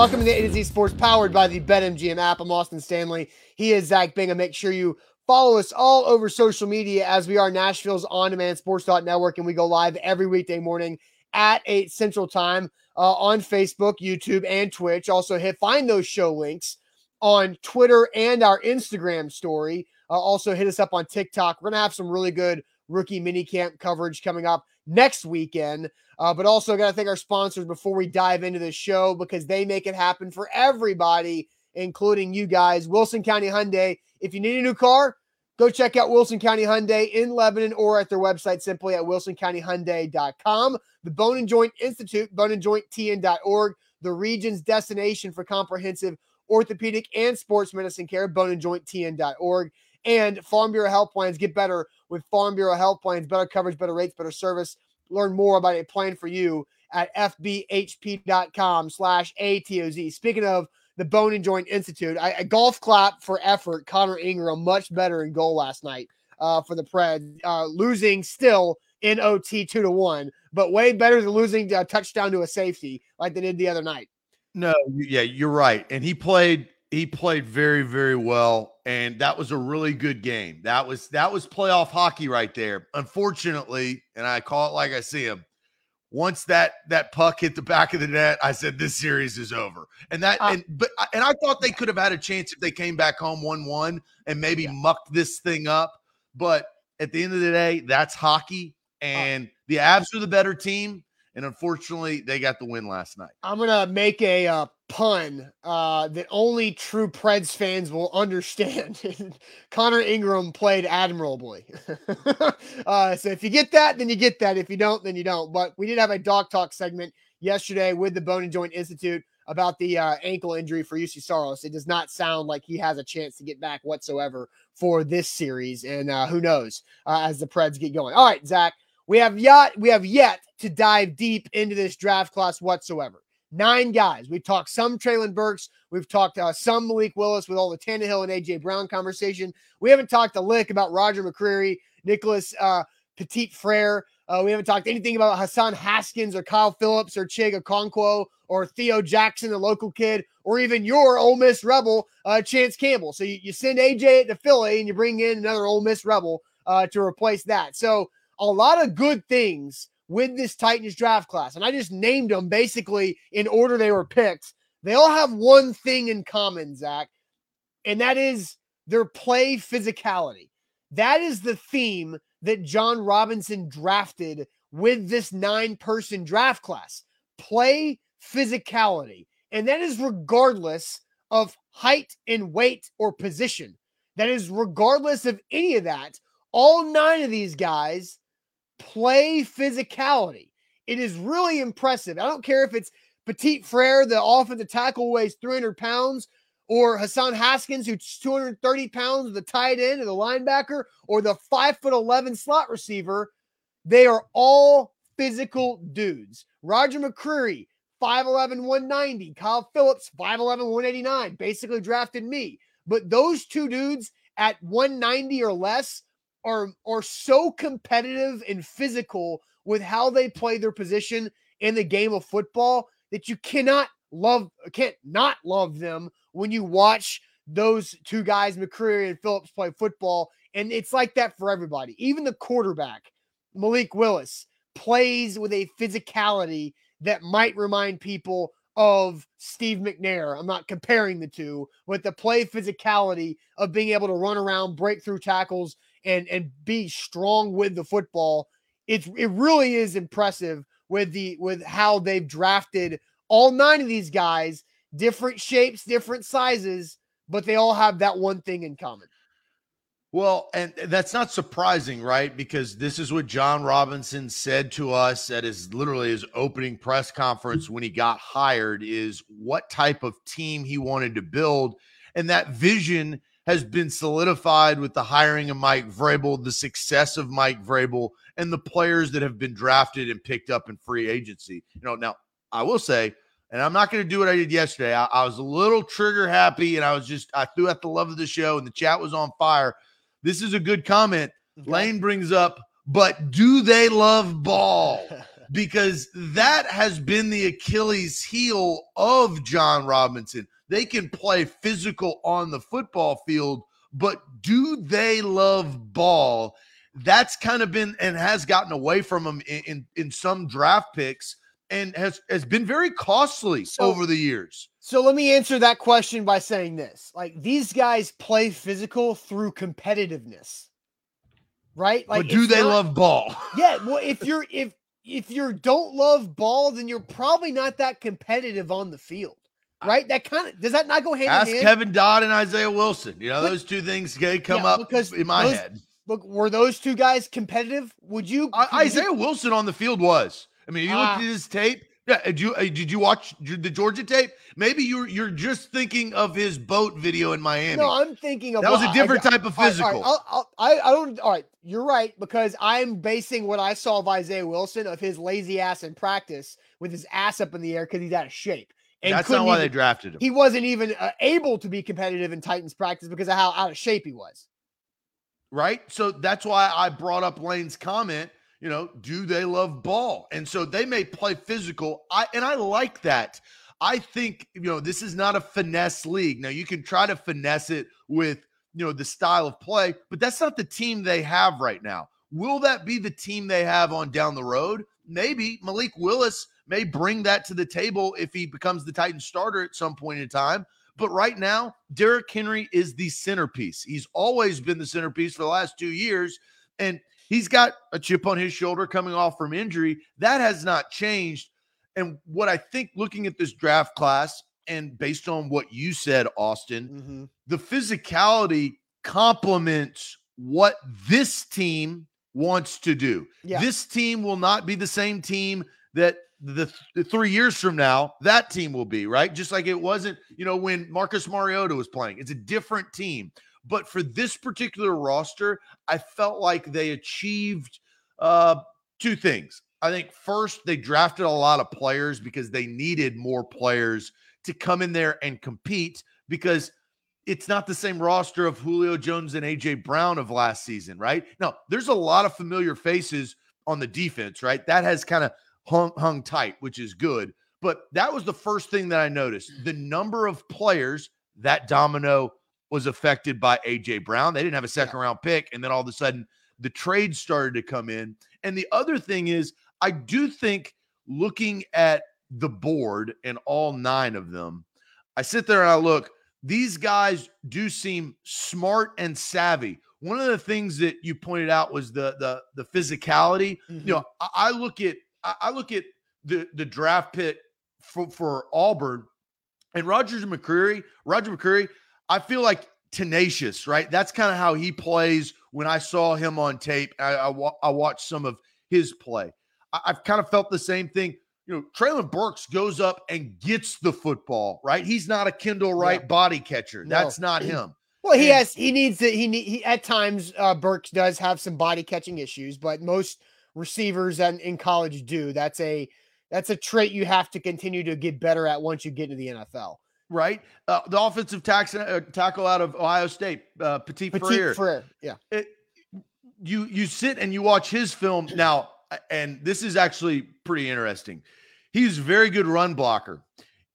Welcome to the A to Z Sports powered by the BetMGM app. I'm Austin Stanley. He is Zach Bingham. Make sure you follow us all over social media as we are Nashville's on demand sports network, and we go live every weekday morning at 8 Central Time uh, on Facebook, YouTube, and Twitch. Also, hit find those show links on Twitter and our Instagram story. Uh, also, hit us up on TikTok. We're going to have some really good rookie minicamp coverage coming up next weekend. Uh, but also, got to thank our sponsors before we dive into the show because they make it happen for everybody, including you guys. Wilson County Hyundai. If you need a new car, go check out Wilson County Hyundai in Lebanon or at their website simply at wilsoncountyhyundai.com. The Bone and Joint Institute, boneandjointtn.org, the region's destination for comprehensive orthopedic and sports medicine care, boneandjointtn.org. And Farm Bureau Health Plans get better with Farm Bureau Health Plans, better coverage, better rates, better service learn more about a plan for you at fbhp.com slash ATOZ. Speaking of the Bone and Joint Institute, I, a golf clap for effort. Connor Ingram, much better in goal last night uh, for the Preds, uh, losing still in OT two to one, but way better than losing a touchdown to a safety like they did the other night. No, yeah, you're right. And he played he played very very well and that was a really good game. That was that was playoff hockey right there. Unfortunately and i call it like i see him once that that puck hit the back of the net i said this series is over. And that uh, and but and i thought they could have had a chance if they came back home 1-1 and maybe yeah. mucked this thing up. But at the end of the day that's hockey uh. and uh, the Avs are the better team and unfortunately they got the win last night i'm gonna make a uh, pun uh, that only true Preds fans will understand. Connor Ingram played admirably. uh, so if you get that, then you get that. If you don't, then you don't. But we did have a dog talk segment yesterday with the Bone and Joint Institute about the uh, ankle injury for Juuse Saros. It does not sound like he has a chance to get back whatsoever for this series. And uh, who knows uh, as the Preds get going. All right, Zach, we have yet we have yet to dive deep into this draft class whatsoever. Nine guys. We've talked some Treylon Burks. We've talked uh, some Malik Willis with all the Tannehill and AJ Brown conversation. We haven't talked a lick about Roger McCreary, Nicholas uh, Petit Frere. Uh, we haven't talked anything about Hassan Haskins or Kyle Phillips or Chig Okonkwo or Theo Jackson, the local kid, or even your Ole Miss Rebel, uh, Chance Campbell. So you, you send AJ to Philly and you bring in another Ole Miss Rebel uh, to replace that. So a lot of good things with this Titans draft class, and I just named them basically in order they were picked, they all have one thing in common, Zach, and that is their play physicality. That is the theme that Jon Robinson drafted with this nine person draft class play physicality. And that is regardless of height and weight or position. That is regardless of any of that. All nine of these guys play physicality. It is really impressive. I don't care if it's Petit Frere, the offensive tackle, weighs 300 pounds, or Hassan Haskins, who's 230 pounds, the tight end or the linebacker, or the five foot 11 slot receiver. They are all physical dudes. Roger McCreary, 5'11, 190. Kyle Phillips, 5'11, 189. Basically drafted me. But those two dudes at 190 or less are are so competitive and physical with how they play their position in the game of football that you cannot love can't not love them when you watch those two guys McCreary and Phillips play football and it's like that for everybody even the quarterback Malik Willis plays with a physicality that might remind people of Steve McNair. I'm not comparing the two, but the play physicality of being able to run around, break through tackles, and and be strong with the football. It's it really is impressive with the with how they've drafted all nine of these guys, different shapes, different sizes, but they all have that one thing in common. Well, and that's not surprising, right? Because this is what Jon Robinson said to us at his literally his opening press conference when he got hired is what type of team he wanted to build. And that vision has been solidified with the hiring of Mike Vrabel, the success of Mike Vrabel, and the players that have been drafted and picked up in free agency. You know, now I will say, and I'm not going to do what I did yesterday. I, I, was a little trigger happy, and I was just I threw out the love of the show, and the chat was on fire. This is a good comment. Okay. Lane brings up, but do they love ball? because that has been the Achilles heel of Jon Robinson. They can play physical on the football field, but do they love ball? That's kind of been and has gotten away from them in, in, in some draft picks and has has been very costly so, over the years. So let me answer that question by saying this. Like these guys play physical through competitiveness. Right? Like but do they not, love ball? Yeah, well if you're if if you don't love ball, then you're probably not that competitive on the field. Right? That kind of does that not go hand Ask in hand? Kevin Dodd and Isaiah Wilson. You know, but, those two things come yeah, up because in my those, head. Look, were those two guys competitive? Would you uh, Isaiah you, Wilson on the field was. I mean, you looked uh, at his tape. Yeah, did you uh, did you watch the Georgia tape? Maybe you're you're just thinking of his boat video in Miami. No, I'm thinking of that was a different I, type of physical. All right, all right, I, I don't. All right, you're right because I'm basing what I saw of Isaiah Wilson of his lazy ass in practice with his ass up in the air because he's out of shape. And That's not why even, they drafted him. He wasn't even uh, able to be competitive in Titans practice because of how out of shape he was. Right. So that's why I brought up Lane's comment you know, do they love ball? And so they may play physical. I and I like that. I think, you know, this is not a finesse league. Now you can try to finesse it with, you know, the style of play, but that's not the team they have right now. Will that be the team they have on down the road? Maybe Malik Willis may bring that to the table if he becomes the Titan starter at some point in time. But right now, Derrick Henry is the centerpiece. He's always been the centerpiece for the last two years. And He's got a chip on his shoulder coming off from injury. That has not changed. And what I think looking at this draft class and based on what you said, Austin, mm-hmm. the physicality complements what this team wants to do. Yeah. This team will not be the same team that the, the, three years from now that team will be, right? Just like it wasn't, you know, when Marcus Mariota was playing. It's a different team. But for this particular roster, I felt like they achieved uh, two things. I think first, they drafted a lot of players because they needed more players to come in there and compete because it's not the same roster of Julio Jones and AJ Brown of last season, right? Now, there's a lot of familiar faces on the defense, right? That has kind of hung, hung tight, which is good. But that was the first thing that I noticed the number of players that domino was affected by AJ Brown. They didn't have a second yeah. round pick. And then all of a sudden, the trade started to come in. And the other thing is, I do think looking at the board and all nine of them, I sit there and I look, these guys do seem smart and savvy. One of the things that you pointed out was the the the physicality. Mm-hmm. You know, I, I, look at I look at the the draft pick for, for Auburn and Rogers McCreary. Roger McCreary, I feel like tenacious, right? That's kind of how he plays. When I saw him on tape, I, I, I watched some of his play. I, have kind of felt the same thing. You know, Treylon Burks goes up and gets the football, right? He's not a Kendall Wright yeah. body catcher. No. That's not him. Well, he and, has. He needs to. He, need, he at times uh, Burks does have some body catching issues, but most receivers and in college do. That's a that's a trait you have to continue to get better at once you get into the NFL right? Uh, the offensive tax, uh, tackle out of Ohio State, uh, Petit, Petit Frere. Frere. Yeah. It, you you sit and you watch his film now, and this is actually pretty interesting. He's a very good run blocker.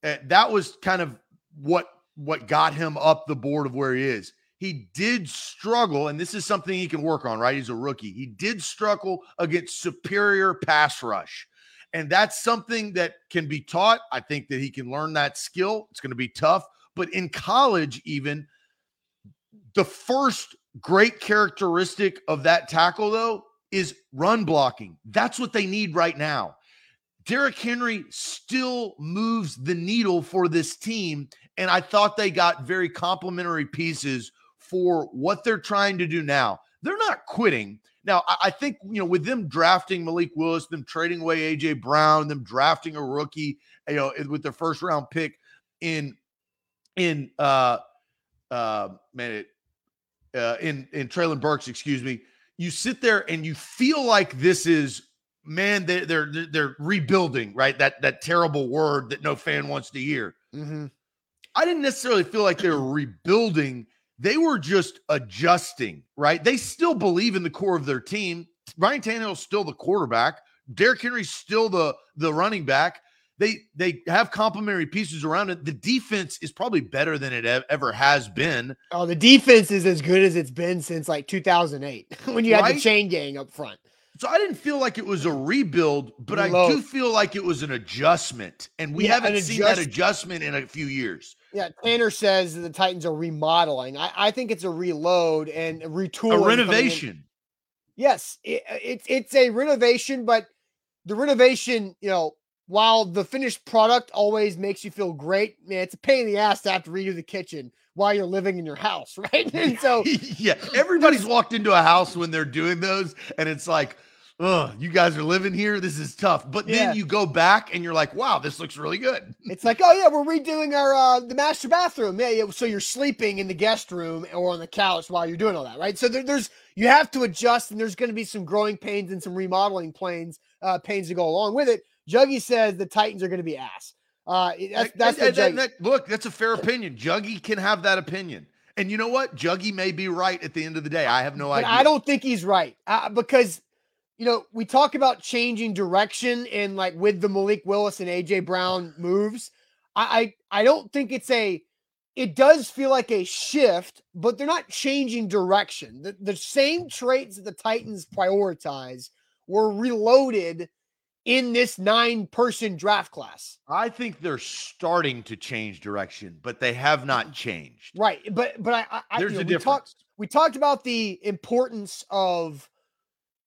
Uh, that was kind of what what got him up the board of where he is. He did struggle, and this is something he can work on, right? He's a rookie. He did struggle against superior pass rush. And that's something that can be taught. I think that he can learn that skill. It's going to be tough. But in college, even the first great characteristic of that tackle, though, is run blocking. That's what they need right now. Derrick Henry still moves the needle for this team. And I thought they got very complimentary pieces for what they're trying to do now. They're not quitting. Now, I think, you know, with them drafting Malik Willis, them trading away AJ Brown, them drafting a rookie, you know, with their first round pick in in uh uh man it uh in in Treylon Burks, excuse me, you sit there and you feel like this is man, they, they're they're rebuilding, right? That that terrible word that no fan wants to hear. Mm-hmm. I didn't necessarily feel like they were rebuilding they were just adjusting, right? They still believe in the core of their team. Ryan Tannehill's still the quarterback. Derrick Henry's still the the running back. They they have complementary pieces around it. The defense is probably better than it ever has been. Oh, the defense is as good as it's been since like 2008 when you right? had the chain gang up front. So I didn't feel like it was a rebuild, but. I do feel like it was an adjustment, and we yeah, haven't seen adjust- that adjustment in a few years. Yeah, Tanner says the Titans are remodeling. I, I think it's a reload and a retooling, a renovation. Yes, it, it's it's a renovation, but the renovation, you know, while the finished product always makes you feel great, man, it's a pain in the ass to have to redo the kitchen while you're living in your house, right? And so, yeah, everybody's walked into a house when they're doing those, and it's like, oh, you guys are living here. This is tough. But then you go back and you're like, wow, this looks really good. It's like, oh yeah, we're redoing our uh the master bathroom. Yeah, yeah. So you're sleeping in the guest room or on the couch while you're doing all that, right? So there, there's you have to adjust, and there's going to be some growing pains and some remodeling planes uh pains to go along with it. Juggy says the Titans are going to be ass. Uh, that's that's that, look. That's a fair opinion. Juggy can have that opinion. And you know what? Juggy may be right at the end of the day. I have no but idea. I don't think he's right uh, because you know, we talk about changing direction and like with the Malik Willis and AJ Brown moves. I, I I don't think it's a it does feel like a shift, but they're not changing direction. The, the same traits that the Titans prioritize were reloaded in this nine person draft class. I think they're starting to change direction, but they have not changed. Right. But but I, I there's you know, a we difference. Talked, we talked about the importance of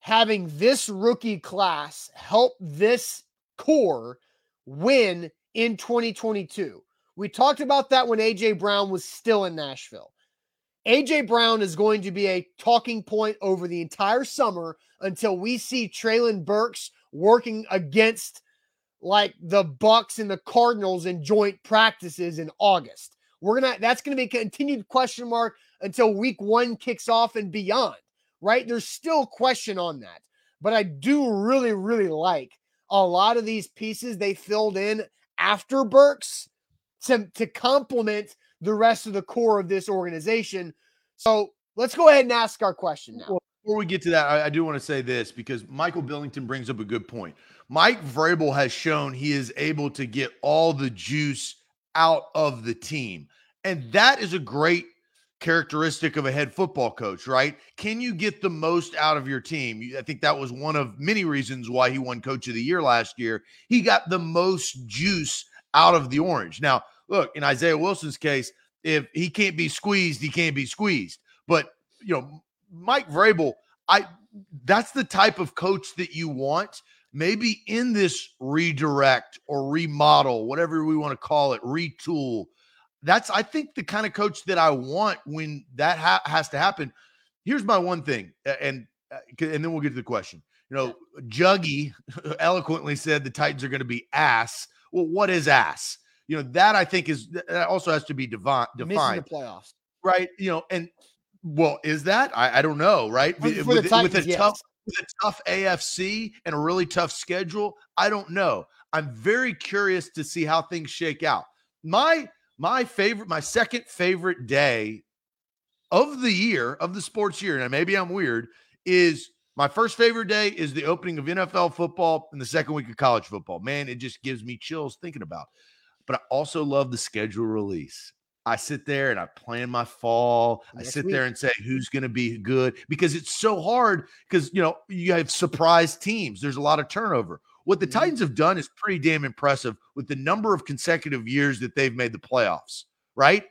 having this rookie class help this core win in 2022. We talked about that when AJ Brown was still in Nashville. AJ Brown is going to be a talking point over the entire summer until we see Treylon Burks working against like the Bucks and the Cardinals in joint practices in August. We're gonna that's gonna be a continued question mark until week one kicks off and beyond right? There's still question on that. But I do really, really like a lot of these pieces they filled in after Burks to, to complement the rest of the core of this organization. So let's go ahead and ask our question now. Well, before we get to that, I, I do want to say this because Michael Billington brings up a good point. Mike Vrabel has shown he is able to get all the juice out of the team. And that is a great characteristic of a head football coach, right? Can you get the most out of your team? I think that was one of many reasons why he won coach of the year last year. He got the most juice out of the orange. Now, look, in Isaiah Wilson's case, if he can't be squeezed, he can't be squeezed. But, you know, Mike Vrabel, I that's the type of coach that you want. Maybe in this redirect or remodel, whatever we want to call it, retool that's I think the kind of coach that I want when that ha- has to happen. Here's my one thing, and uh, and then we'll get to the question. You know, Juggy eloquently said the Titans are going to be ass. Well, what is ass? You know, that I think is that also has to be devi- defined. the playoffs, right? You know, and well, is that I, I don't know, right? With, Titans, with, a yes. tough with a tough AFC and a really tough schedule, I don't know. I'm very curious to see how things shake out. My my favorite, my second favorite day of the year, of the sports year, and maybe I'm weird, is my first favorite day is the opening of NFL football and the second week of college football. Man, it just gives me chills thinking about. But I also love the schedule release. I sit there and I plan my fall. Next I sit week. there and say who's going to be good because it's so hard because you know you have surprise teams. There's a lot of turnover. What the mm-hmm. Titans have done is pretty damn impressive with the number of consecutive years that they've made the playoffs, right?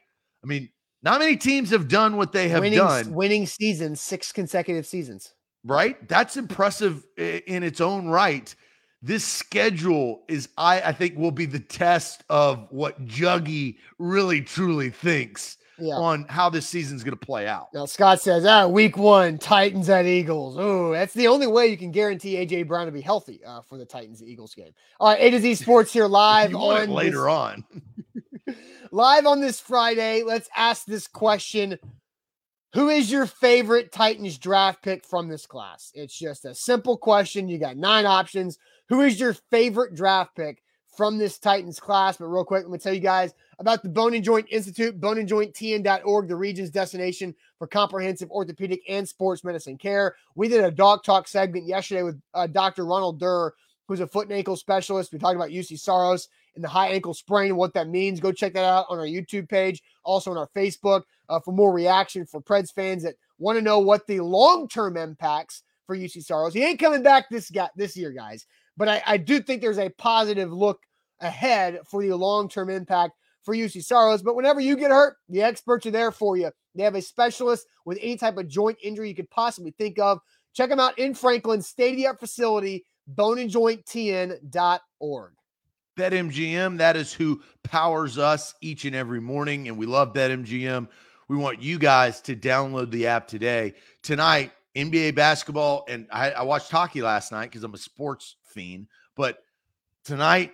I mean, not many teams have done what they have winning, done. Winning seasons, six consecutive seasons. Right? That's impressive in its own right. This schedule is, I, I think, will be the test of what Juggy really truly thinks yeah. on how this season's going to play out. Now, Scott says, ah, week one, Titans at Eagles. Oh, that's the only way you can guarantee AJ Brown to be healthy uh, for the Titans Eagles game. All right, A to Z Sports here live on later this, on. live on this Friday. Let's ask this question. Who is your favorite Titans draft pick from this class? It's just a simple question. You got nine options. Who is your favorite draft pick from this Titans class. But real quick, let me tell you guys about the Bone and Joint Institute, boneandjointtn.org, the region's destination for comprehensive orthopedic and sports medicine care. We did a dog talk segment yesterday with uh, Dr. Ronald Durr, who's a foot and ankle specialist. We talked about Juuse Saros and the high ankle sprain what that means. Go check that out on our YouTube page, also on our Facebook uh, for more reaction for Preds fans that want to know what the long term impacts for Juuse Saros. He ain't coming back this guy this year, guys. But I, I do think there's a positive look ahead for the long term impact for Juuse Saros. But whenever you get hurt, the experts are there for you. They have a specialist with any type of joint injury you could possibly think of. Check them out in Franklin, state of the art facility, boneandjointtn.org. BetMGM, that is who powers us each and every morning. And we love BetMGM. We want you guys to download the app today. Tonight, NBA basketball, and I, I watched hockey last night because I'm a sports fiend. But tonight,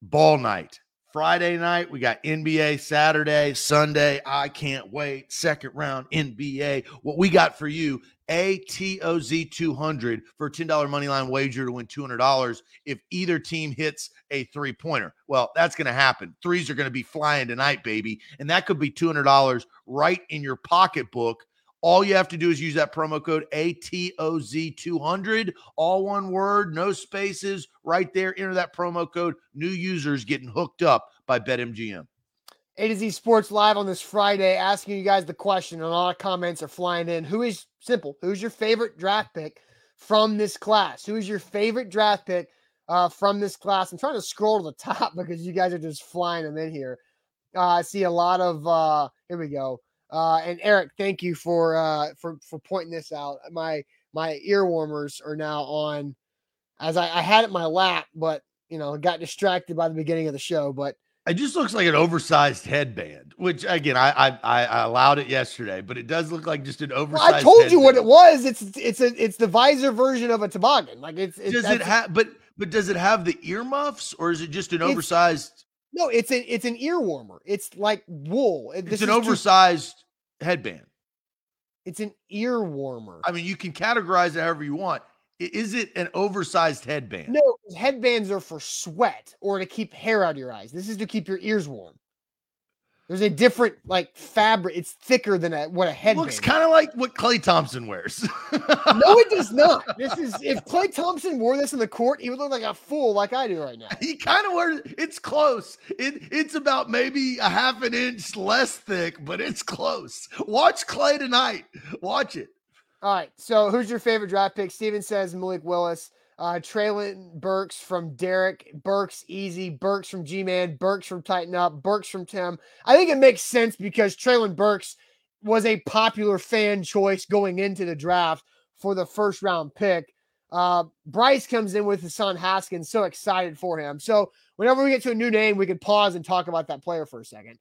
ball night. Friday night, we got NBA Saturday, Sunday. I can't wait. Second round NBA. What we got for you, ATOZ 200 for a $10 money line wager to win $200 if either team hits a three pointer. Well, that's going to happen. Threes are going to be flying tonight, baby. And that could be $200 right in your pocketbook all you have to do is use that promo code ATOZ200, all one word, no spaces, right there. Enter that promo code. New users getting hooked up by BetMGM. A to Z Sports Live on this Friday, asking you guys the question, and a lot of comments are flying in. Who is simple? Who's your favorite draft pick from this class? Who is your favorite draft pick uh, from this class? I'm trying to scroll to the top because you guys are just flying them in here. Uh, I see a lot of, uh, here we go. Uh, and Eric, thank you for uh, for for pointing this out. My my ear warmers are now on, as I, I had it in my lap, but you know got distracted by the beginning of the show. But it just looks like an oversized headband, which again I I, I allowed it yesterday, but it does look like just an oversized. Well, I told headband. you what it was. It's it's a it's the visor version of a toboggan. Like it's, it's does it have but but does it have the earmuffs or is it just an oversized? No, it's an it's an ear warmer. It's like wool. It's this an oversized too, headband. It's an ear warmer. I mean, you can categorize it however you want. Is it an oversized headband? No, headbands are for sweat or to keep hair out of your eyes. This is to keep your ears warm. There's a different like fabric. It's thicker than a, what a headband. Looks kind of like what Klay Thompson wears. no, it does not. This is if Klay Thompson wore this in the court, he would look like a fool, like I do right now. He kind of wears. It's close. It it's about maybe a half an inch less thick, but it's close. Watch Klay tonight. Watch it. All right. So who's your favorite draft pick? Steven says Malik Willis. Uh, Treylon Burks from Derek, Burks easy, Burks from G Man, Burks from Tighten Up, Burks from Tim. I think it makes sense because Treylon Burks was a popular fan choice going into the draft for the first round pick. Uh, Bryce comes in with Hassan Haskins, so excited for him. So whenever we get to a new name, we can pause and talk about that player for a second.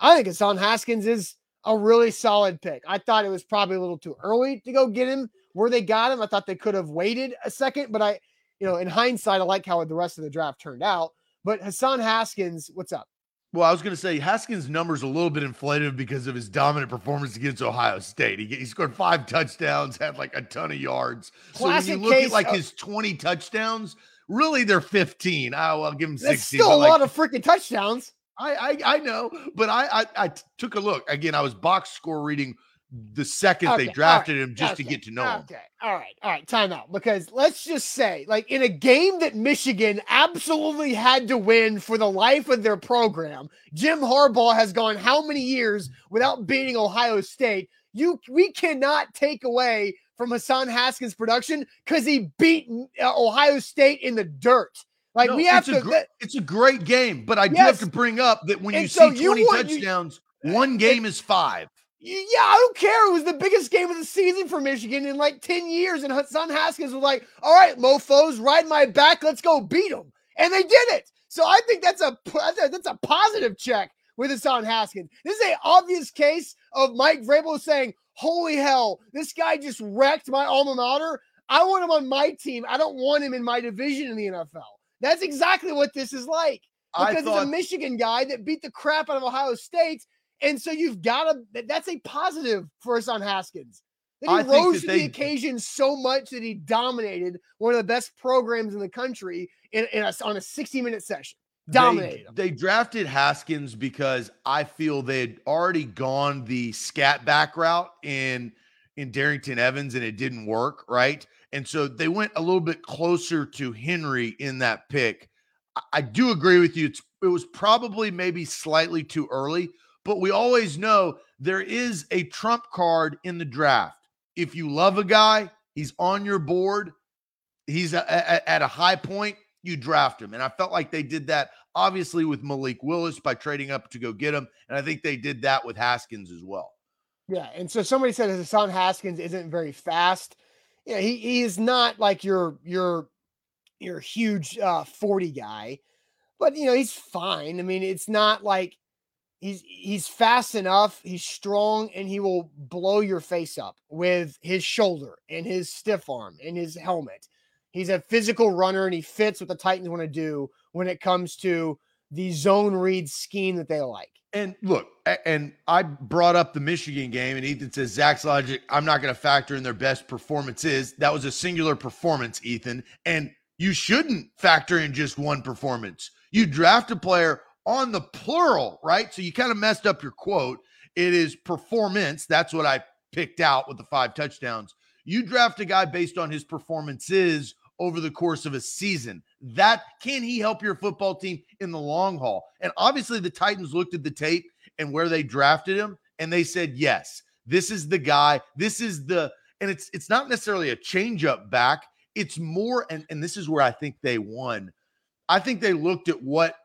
I think Hassan Haskins is a really solid pick. I thought it was probably a little too early to go get him where they got him. I thought they could have waited a second, but I, you know, in hindsight, I like how the rest of the draft turned out. But Hassan Haskins, what's up? Well, I was going to say Haskins' numbers a little bit inflated because of his dominant performance against Ohio State. He, he scored five touchdowns, had like a ton of yards. Classic so when you look at like of, his 20 touchdowns, really they're 15. Oh, I'll give him 16. That's still a like, lot of freaking touchdowns. I, I, I know, but I, I I took a look again. I was box score reading the second okay, they drafted right, him just okay, to get to know him. Okay. All right. All right. Time out. Because let's just say, like, in a game that Michigan absolutely had to win for the life of their program, Jim Harbaugh has gone how many years without beating Ohio State? You we cannot take away from Hassan Haskins' production because he beat uh, Ohio State in the dirt. Like no, we have to. A gr- it's a great game, but I yes. do have to bring up that when you so see twenty you want, touchdowns, you, one game is five. Yeah, I don't care. It was the biggest game of the season for Michigan in like 10 years. And Hassan Haskins was like, all right, mofos, ride my back. Let's go beat them. And they did it. So I think that's a that's a positive check with Hassan Haskins. This is an obvious case of Mike Vrabel saying, holy hell, this guy just wrecked my alma mater. I want him on my team. I don't want him in my division in the NFL. That's exactly what this is like. Because thought- it's a Michigan guy that beat the crap out of Ohio State and so you've got to, that's a positive for us on Haskins. That he I rose to they, the occasion so much that he dominated one of the best programs in the country in, in a, on a 60 minute session. Dominated. They, they, drafted Haskins because I feel they had already gone the scat back route in in Darrynton Evans and it didn't work, right? And so they went a little bit closer to Henry in that pick. I, I do agree with you. It's, it was probably maybe slightly too early, but we always know there is a trump card in the draft. If you love a guy, he's on your board, he's a, a, at a high point, you draft him. And I felt like they did that obviously with Malik Willis by trading up to go get him. And I think they did that with Haskins as well. Yeah. And so somebody said Hassan Haskins isn't very fast. Yeah, he, he is not like your your your huge uh 40 guy, but you know, he's fine. I mean, it's not like he's he's fast enough, he's strong, and he will blow your face up with his shoulder and his stiff arm and his helmet. He's a physical runner and he fits what the Titans want to do when it comes to the zone read scheme that they like. And look, and I brought up the Michigan game, and Ethan says Zach's logic. I'm not going to factor in their best performances. That was a singular performance, Ethan, and you shouldn't factor in just one performance. You draft a player on the plural, right? So you kind of messed up your quote. It is performance. That's what I picked out with the five touchdowns. You draft a guy based on his performances over the course of a season. That can he help your football team in the long haul? And obviously, the Titans looked at the tape and where they drafted him, and they said, "Yes, this is the guy. This is the." And it's it's not necessarily a changeup back. It's more, and and this is where I think they won. I think they looked at what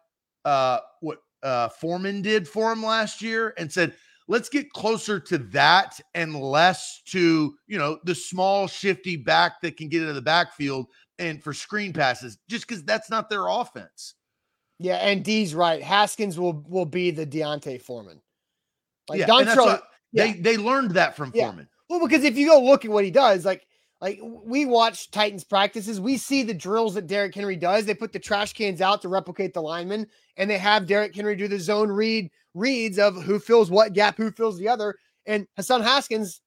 uh what uh Foreman did for him last year and said, let's get closer to that and less to you know the small shifty back that can get into the backfield and for screen passes, just because that's not their offense. Yeah, and D's right. Haskins will will be the D'Onta Foreman. Like yeah, Dontrell, yeah. they they learned that from yeah. Foreman. Well, because if you go look at what he does, like like we watch Titans practices, we see the drills that Derrick Henry does. They put the trash cans out to replicate the linemen, and they have Derrick Henry do the zone read reads of who fills what gap, who fills the other. And Hassan Haskins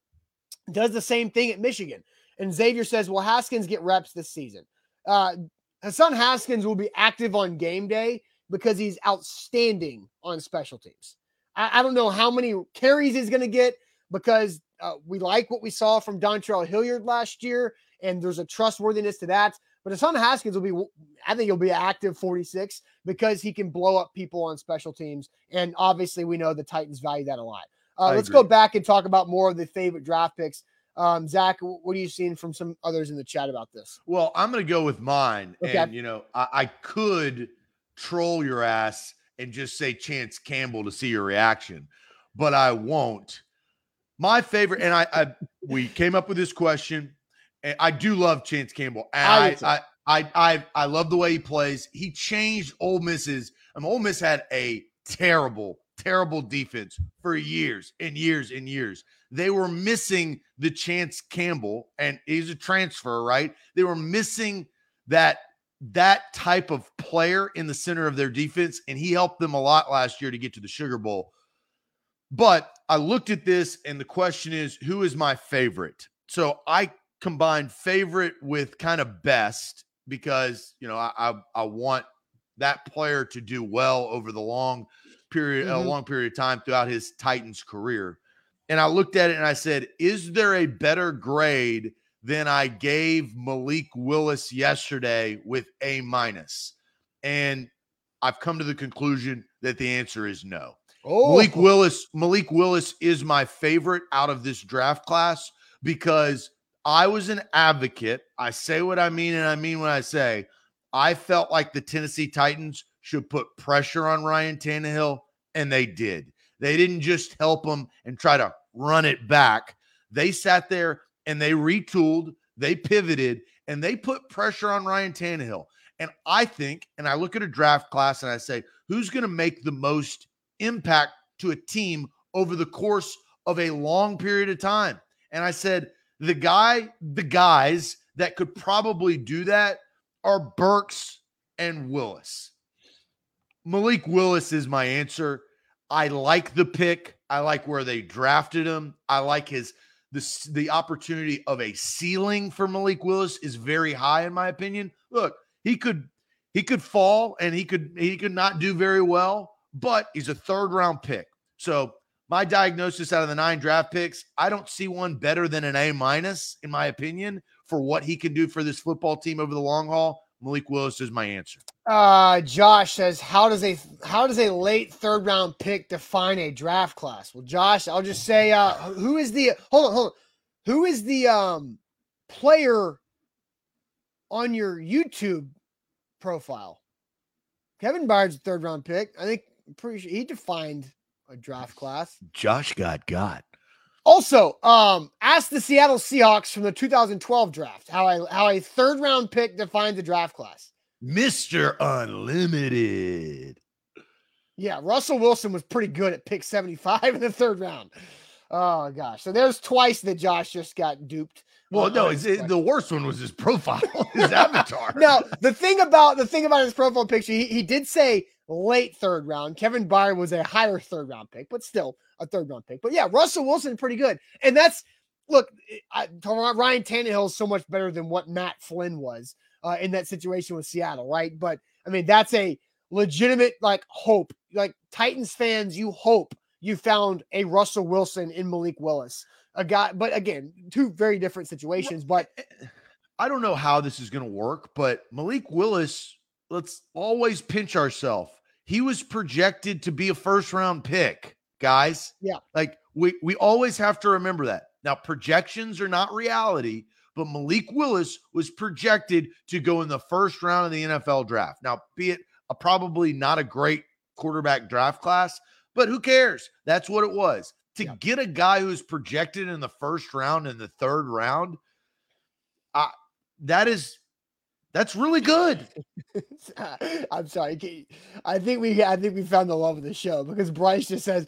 does the same thing at Michigan. And Xavier says, "Well, Haskins get reps this season?" Uh, Hassan Haskins will be active on game day because he's outstanding on special teams. I, I don't know how many carries he's going to get because uh, we like what we saw from Dontrell Hilliard last year, and there's a trustworthiness to that. But Hassan Haskins will be, I think he'll be active 46 because he can blow up people on special teams. And obviously, we know the Titans value that a lot. Uh, let's agree. go back and talk about more of the favorite draft picks. Um, Zach, what are you seeing from some others in the chat about this? Well, I'm going to go with mine. Okay. And, you know, I, I could troll your ass and just say Chance Campbell to see your reaction, but I won't. My favorite, and I, I we came up with this question. And I do love Chance Campbell. I, I, I, I, I love the way he plays. He changed Ole Miss's. I mean, Ole Miss had a terrible, terrible defense for years and years and years. They were missing the Chance Campbell, and he's a transfer, right? They were missing that that type of player in the center of their defense, and he helped them a lot last year to get to the Sugar Bowl. But I looked at this, and the question is, who is my favorite? So I combined favorite with kind of best because you know I I, I want that player to do well over the long period, mm-hmm. a long period of time throughout his Titans career and I looked at it and I said, is there a better grade than I gave Malik Willis yesterday with a minus? And I've come to the conclusion that the answer is no. Oh. Malik Willis, Malik Willis is my favorite out of this draft class because I was an advocate. I say what I mean and I mean what I say. I felt like the Tennessee Titans should put pressure on Ryan Tannehill, and they did. They didn't just help him and try to run it back. They sat there and they retooled, they pivoted, and they put pressure on Ryan Tannehill. And I think, and I look at a draft class and I say, who's going to make the most impact to a team over the course of a long period of time? And I said, the guy, the guys that could probably do that are Burks and Willis. Malik Willis is my answer. I like the pick. I like where they drafted him. I like his the the opportunity of a ceiling for Malik Willis is very high in my opinion. Look, he could he could fall and he could he could not do very well, but he's a third round pick. So my diagnosis out of the nine draft picks, I don't see one better than an A minus, in my opinion, for what he can do for this football team over the long haul. Malik Willis is my answer. Uh, Josh says, "How does a how does a late third round pick define a draft class?" Well, Josh, I'll just say, uh, who is the hold on, hold on, who is the um player on your YouTube profile? Kevin Byard's a third round pick. I think I'm pretty sure he defined a draft class. Josh got got. Also, um, ask the Seattle Seahawks from the 2012 draft how I how a third round pick defined the draft class. Mr. Unlimited. Yeah, Russell Wilson was pretty good at pick 75 in the third round. Oh gosh. So there's twice that Josh just got duped. Well, no, it, the worst one was his profile, his avatar. no, the thing about the thing about his profile picture, he, he did say late third round. Kevin Byard was a higher third round pick, but still a third round pick. But yeah, Russell Wilson pretty good. And that's look, I, Ryan Tannehill is so much better than what Matt Flynn was uh, in that situation with Seattle, right? But I mean, that's a legitimate like hope. Like Titans fans, you hope you found a Russell Wilson in Malik Willis, a guy. But again, two very different situations. But eh, eh, I don't know how this is going to work. But Malik Willis, let's always pinch ourselves. He was projected to be a first round pick, guys. Yeah, like we we always have to remember that. Now projections are not reality, but Malik Willis was projected to go in the first round of the NFL draft. Now, be it a probably not a great quarterback draft class, but who cares? That's what it was. To yeah. get a guy who's projected in the first round and the third round, uh, that is that's really good. I'm sorry. I think we I think we found the love of the show because Bryce just says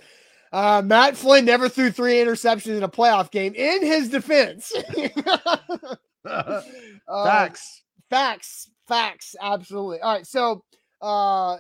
uh, Matt Flynn never threw three interceptions in a playoff game. In his defense, uh, facts, facts, facts. Absolutely. All right. So uh,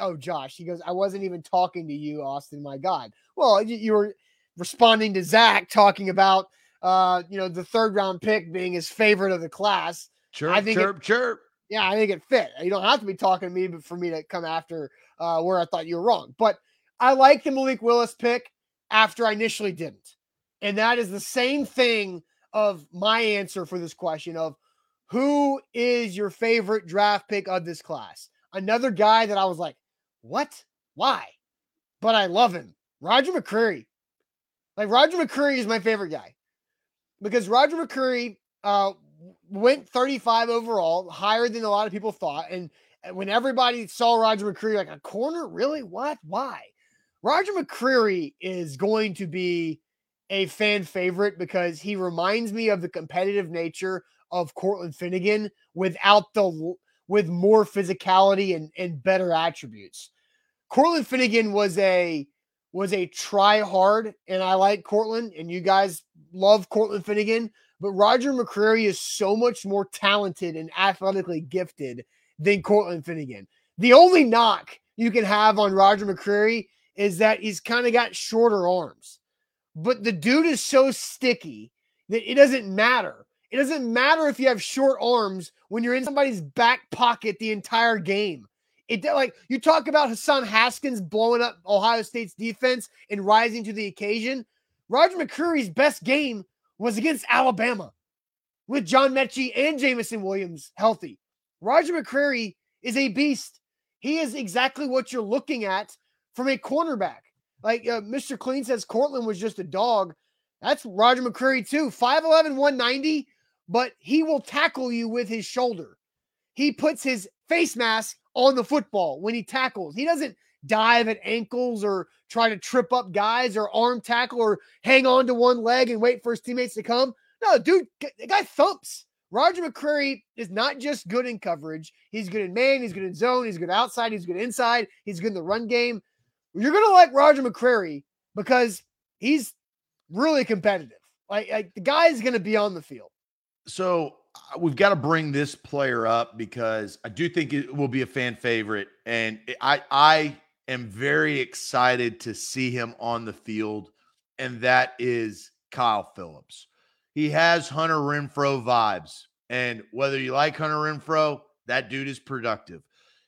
oh, Josh, he goes, I wasn't even talking to you, Austin. My God. Well, you, you were responding to Zach talking about, uh, you know, the third round pick being his favorite of the class. Chirp, I think chirp, it, chirp. Yeah, I think it fit. You don't have to be talking to me, but for me to come after uh, where I thought you were wrong. But I like the Malik Willis pick after I initially didn't. And that is the same thing of my answer for this question of who is your favorite draft pick of this class? another guy that I was like, what? Why? But I love him. Roger McCreary. Like Roger McCreary is my favorite guy because Roger McCreary uh, went 35 overall, higher than a lot of people thought. And uh, when everybody saw Roger McCreary, like a corner, really? What? Why? Roger McCreary is going to be a fan favorite because he reminds me of the competitive nature of Cortland Finnegan without the with more physicality and, and better attributes. Cortland Finnegan was a was a try hard, and I like Cortland, and you guys love Cortland Finnegan, but Roger McCreary is so much more talented and athletically gifted than Cortland Finnegan. The only knock you can have on Roger McCreary is that he's kind of got shorter arms. But the dude is so sticky that it doesn't matter. It doesn't matter if you have short arms when you're in somebody's back pocket the entire game. It like you talk about Hassan Haskins blowing up Ohio State's defense and rising to the occasion. Roger McCreary's best game was against Alabama with John Metchie and Jameson Williams healthy. Roger McCreary is a beast. He is exactly what you're looking at from a cornerback. Like uh, Mr. Clean says, Cortland was just a dog. That's Roger McCreary too. 5'11, 190 but he will tackle you with his shoulder. He puts his face mask on the football when he tackles. He doesn't dive at ankles or try to trip up guys or arm tackle or hang on to one leg and wait for his teammates to come. No, dude, the guy thumps. Roger McCreary is not just good in coverage. He's good in man. He's good in zone. He's good outside. He's good inside. He's good in the run game. You're to like Roger McCreary because he's really competitive. Like, like the guy is going to be on the field. So uh, we've got to bring this player up because I do think it will be a fan favorite, and I I am very excited to see him on the field, and that is Kyle Phillips. He has Hunter Renfrow vibes, and whether you like Hunter Renfrow, That dude is productive.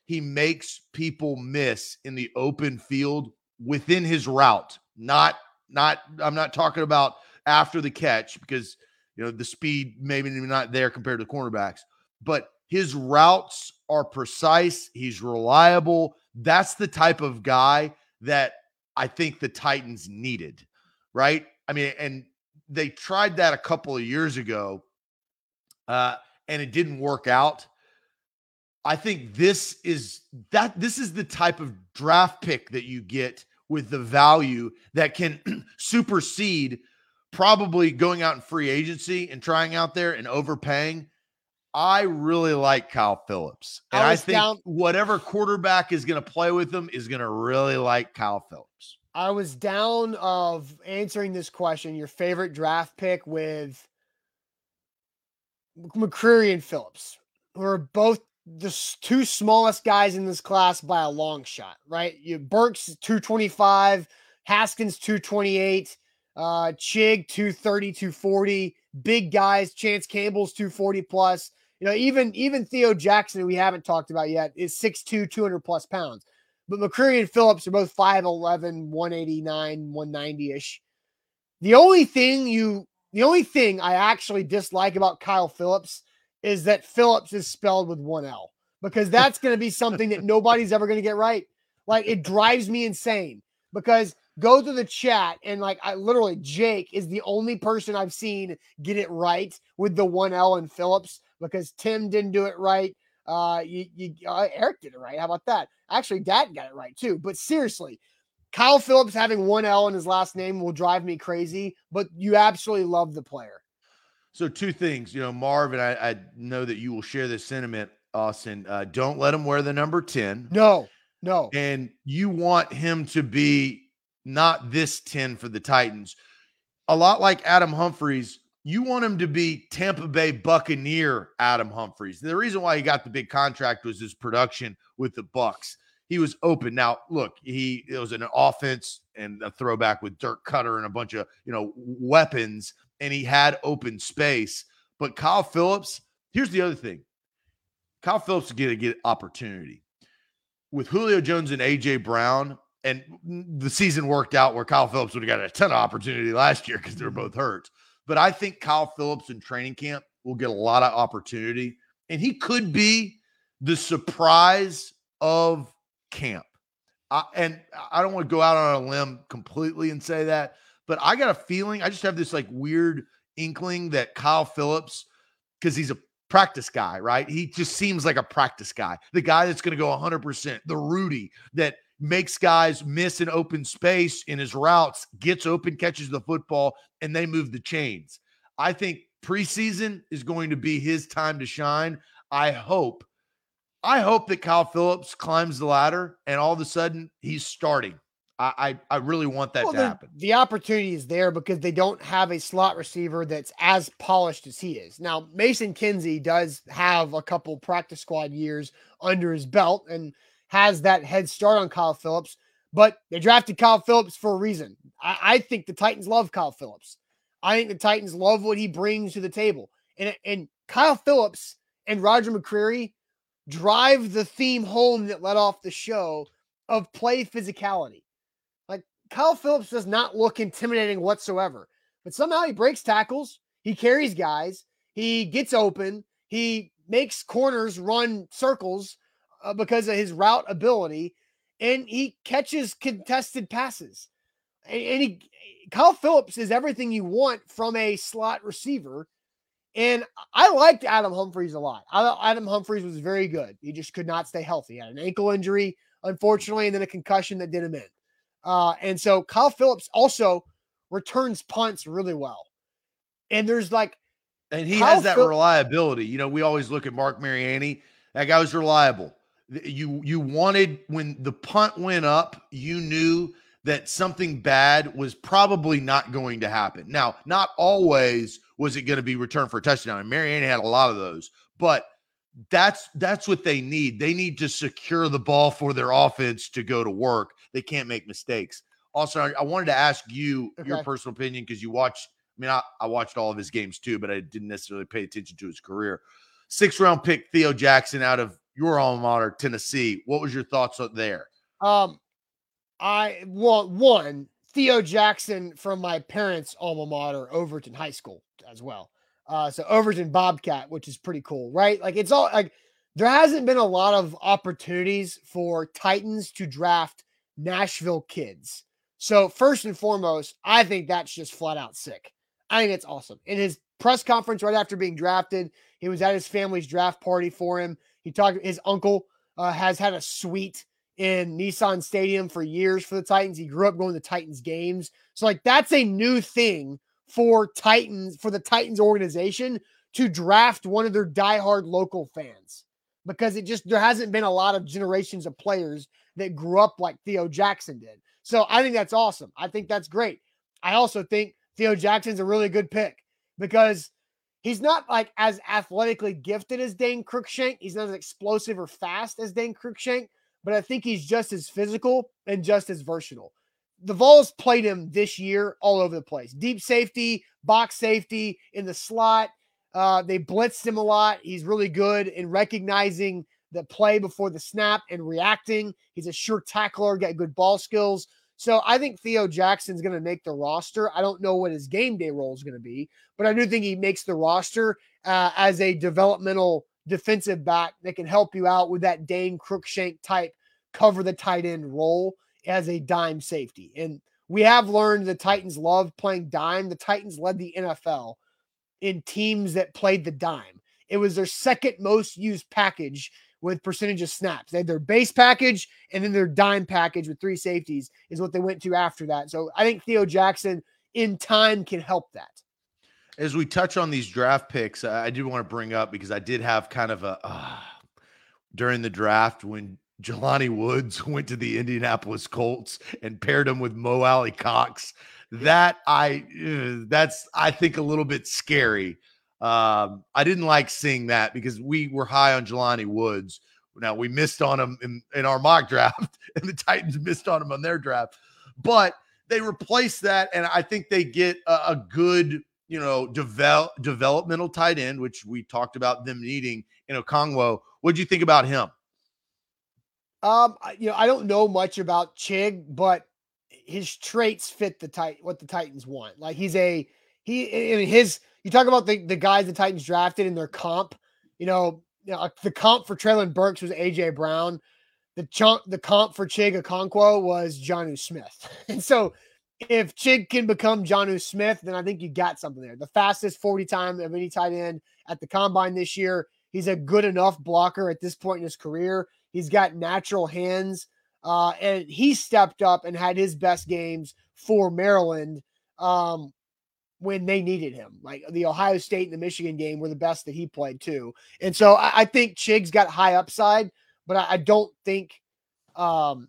He makes people miss in the open field within his route. Not not I'm not talking about after the catch because you know the speed maybe not there compared to the cornerbacks, but his routes are precise, he's reliable. That's the type of guy that I think the Titans needed, right? I mean, and they tried that a couple of years ago, uh, and it didn't work out. I think this is that this is the type of draft pick that you get with the value that can supersede probably going out in free agency and trying out there and overpaying. I really like Kyle Phillips. And I, I think down- whatever quarterback is going to play with him is going to really like Kyle Phillips. I was down of answering this question, your favorite draft pick with McCreary and Phillips, who are both the two smallest guys in this class by a long shot, right? You Burks 225, Haskins 228, uh Chig 230, 240, big guys, Chance Campbell's 240 plus. You know, even even Theo Jackson, we haven't talked about yet, is 6'2, 200 plus pounds. But McCreary and Phillips are both 5'11, 189, 190 ish. The only thing you, the only thing I actually dislike about Kyle Phillips is that Phillips is spelled with one L because that's going to be something that nobody's ever going to get right. Like it drives me insane because go to the chat and like I literally Jake is the only person I've seen get it right with the one L in Phillips because Tim didn't do it right. Uh, you, you uh, Eric did it right. How about that? Actually, Dad got it right too. But seriously, Kyle Phillips having one L in his last name will drive me crazy. But you absolutely love the player. So two things, you know, Marvin. I, I know that you will share this sentiment, Austin. Uh, don't let him wear the number ten. No, no. And you want him to be not this ten for the Titans. A lot like Adam Humphries you want him to be Tampa Bay Buccaneer Adam Humphries. The reason why he got the big contract was his production with the Bucks. He was open. Now, look, he it was an offense and a throwback with Dirk Koetter and a bunch of you know weapons, and he had open space. But Kyle Phillips, here's the other thing: Kyle Phillips is going to get opportunity with Julio Jones and AJ Brown. And the season worked out where Kyle Phillips would have got a ton of opportunity last year because they were mm-hmm. both hurt. But I think Kyle Phillips in training camp will get a lot of opportunity, and he could be the surprise of camp. I, and I don't want to go out on a limb completely and say that, but I got a feeling. I just have this like weird inkling that Kyle Phillips, because he's a practice guy, right? He just seems like a practice guy, the guy that's going to go 100%, the Rudy that makes guys miss an open space in his routes, gets open, catches the football, and they move the chains. I think preseason is going to be his time to shine. I hope, I hope that Kyle Phillips climbs the ladder and all of a sudden he's starting. I, I, I really want that well, to the, happen. The opportunity is there because they don't have a slot receiver that's as polished as he is. Now, Mason Kinsey does have a couple practice squad years under his belt, and has that head start on Kyle Phillips, but they drafted Kyle Phillips for a reason. I, I think the Titans love Kyle Phillips. I think the Titans love what he brings to the table. And, and Kyle Phillips and Roger McCreary drive the theme home that led off the show of play physicality. Like Kyle Phillips does not look intimidating whatsoever, but somehow he breaks tackles, he carries guys, he gets open, he makes corners run circles uh, because of his route ability, and he catches contested passes. And, and he, Kyle Phillips is everything you want from a slot receiver. And I liked Adam Humphries a lot. I, Adam Humphries was very good. He just could not stay healthy. He had an ankle injury, unfortunately, and then a concussion that did him in. Uh, and so Kyle Phillips also returns punts really well. And there's like, and he Kyle has that Phil- reliability. You know, we always look at Marc Mariani. That guy was reliable you you wanted when the punt went up, you knew that something bad was probably not going to happen. Now, not always was it going to be returned for a touchdown. And Mariani had a lot of those, but that's that's what they need. They need to secure the ball for their offense to go to work. They can't make mistakes. Also, I, I wanted to ask you okay. your personal opinion because you watched. I mean, I, I watched all of his games too, but I didn't necessarily pay attention to his career. six round pick Theo Jackson out of your alma mater, Tennessee. What was your thoughts there? Um, I well, one Theo Jackson from my parents' alma mater, Overton High School, as well. Uh, so Overton Bobcat, which is pretty cool, right? Like it's all like there hasn't been a lot of opportunities for Titans to draft Nashville kids. So first and foremost, I think that's just flat out sick. I think it's awesome. In his press conference right after being drafted, he was at his family's draft party for him. He talked. His uncle uh, has had a suite in Nissan Stadium for years for the Titans. He grew up going to Titans games. So like that's a new thing for Titans for the Titans organization to draft one of their diehard local fans because it just there hasn't been a lot of generations of players that grew up like Theo Jackson did. So I think that's awesome. I think that's great. I also think Theo Jackson's a really good pick because he's not like as athletically gifted as Dane Cruikshank. He's not as explosive or fast as Dane Cruikshank, but I think he's just as physical and just as versatile. The Vols played him this year all over the place. Deep safety, box safety, in the slot. Uh, they blitzed him a lot. He's really good in recognizing the play before the snap and reacting. He's a sure tackler, got good ball skills. So I think Theo Jackson's going to make the roster. I don't know what his game day role is going to be, but I do think he makes the roster uh, as a developmental defensive back that can help you out with that Dane Cruikshank type cover the tight end role as a dime safety. And we have learned the Titans love playing dime. The Titans led the NFL in teams that played the dime. It was their second most used package with percentage of snaps. They had their base package and then their dime package with three safeties is what they went to after that. So I think Theo Jackson in time can help that. As we touch on these draft picks, I do want to bring up because I did have kind of a uh, during the draft when Jelani Woods went to the Indianapolis Colts and paired him with Mo Alie-Cox. That I uh, that's I think a little bit scary um, I didn't like seeing that because we were high on Jelani Woods. Now we missed on him in, in our mock draft, and the Titans missed on him on their draft. But they replaced that, and I think they get a, a good, you know, develop developmental tight end, which we talked about them needing in Okonkwo. What do you think about him? Um, you know, I don't know much about Chig, but his traits fit the tight what the Titans want. Like he's a he I mean his you talk about the, the guys the Titans drafted in their comp. You know, you know the comp for Treylon Burks was AJ Brown. The chunk, the comp for Chig Okonkwo was Jonnu Smith. And so if Chig can become Jonnu Smith, then I think you got something there. The fastest 40 time of any tight end at the combine this year. He's a good enough blocker at this point in his career. He's got natural hands. Uh, and he stepped up and had his best games for Maryland um, when they needed him. Like the Ohio State and the Michigan game were the best that he played too. And so I, I think Chig's got high upside, but I, I, don't think um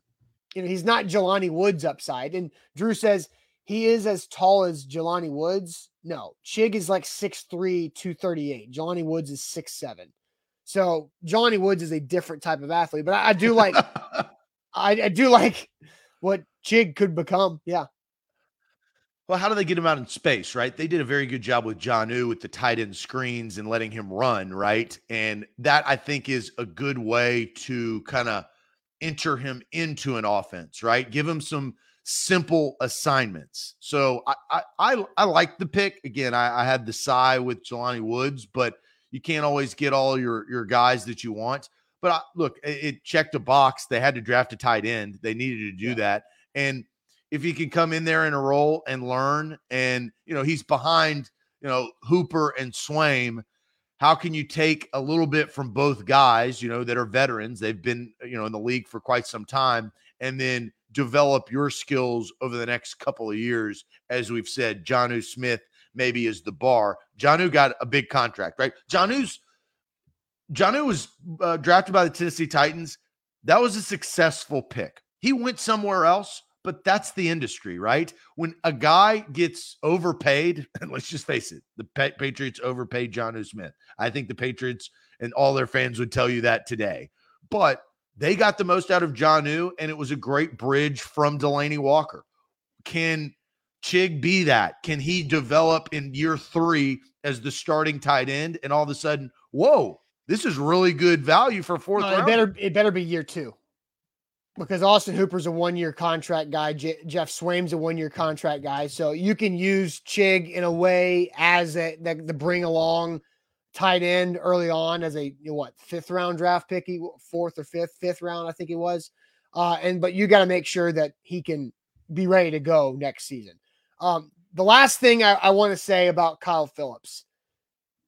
you know he's not Jelani Woods upside. And Drew says he is as tall as Jelani Woods. No, Chig is like 6'3, 238. Jelani Woods is six seven. So Jelani Woods is a different type of athlete, but I, I do like I, I do like what Chig could become. Yeah. Well, how do they get him out in space, right? They did a very good job with Jonnu with the tight end screens and letting him run, right? And that I think is a good way to kind of enter him into an offense, right? Give him some simple assignments. So I I I, I like the pick. Again, I, I had the sigh with Jelani Woods, but you can't always get all your your guys that you want. But I, look, it, it, checked a box. They had to draft a tight end. They needed to do yeah. that, and if he can come in there in a role and learn, and you know he's behind you know Hooper and Swaim. How can you take a little bit from both guys, you know, that are veterans? They've been, you know, in the league for quite some time, and then develop your skills over the next couple of years. As we've said, Jonnu Smith maybe is the bar. Jonnu got a big contract, right? Jonnu's Jonnu was uh, drafted by the Tennessee Titans. That was a successful pick. He went somewhere else but that's the industry, right? When a guy gets overpaid, and let's just face it, the Patriots overpaid Jonnu Smith. I think the Patriots and all their fans would tell you that today. But they got the most out of Jonnu, and it was a great bridge from Delanie Walker. Can Chig be that? Can he develop in year three as the starting tight end? And all of a sudden, whoa, this is really good value for fourth no, it better it better be year two because Austin Hooper's a one year contract guy. J- Geoff Swaim's a one year contract guy. So you can use Chig in a way as a, the, the bring along tight end early on as a you know, what fifth round draft pick, fourth or fifth, fifth round, I think it was. Uh, and but you got to make sure that he can be ready to go next season. Um, the last thing I, I want to say about Kyle Phillips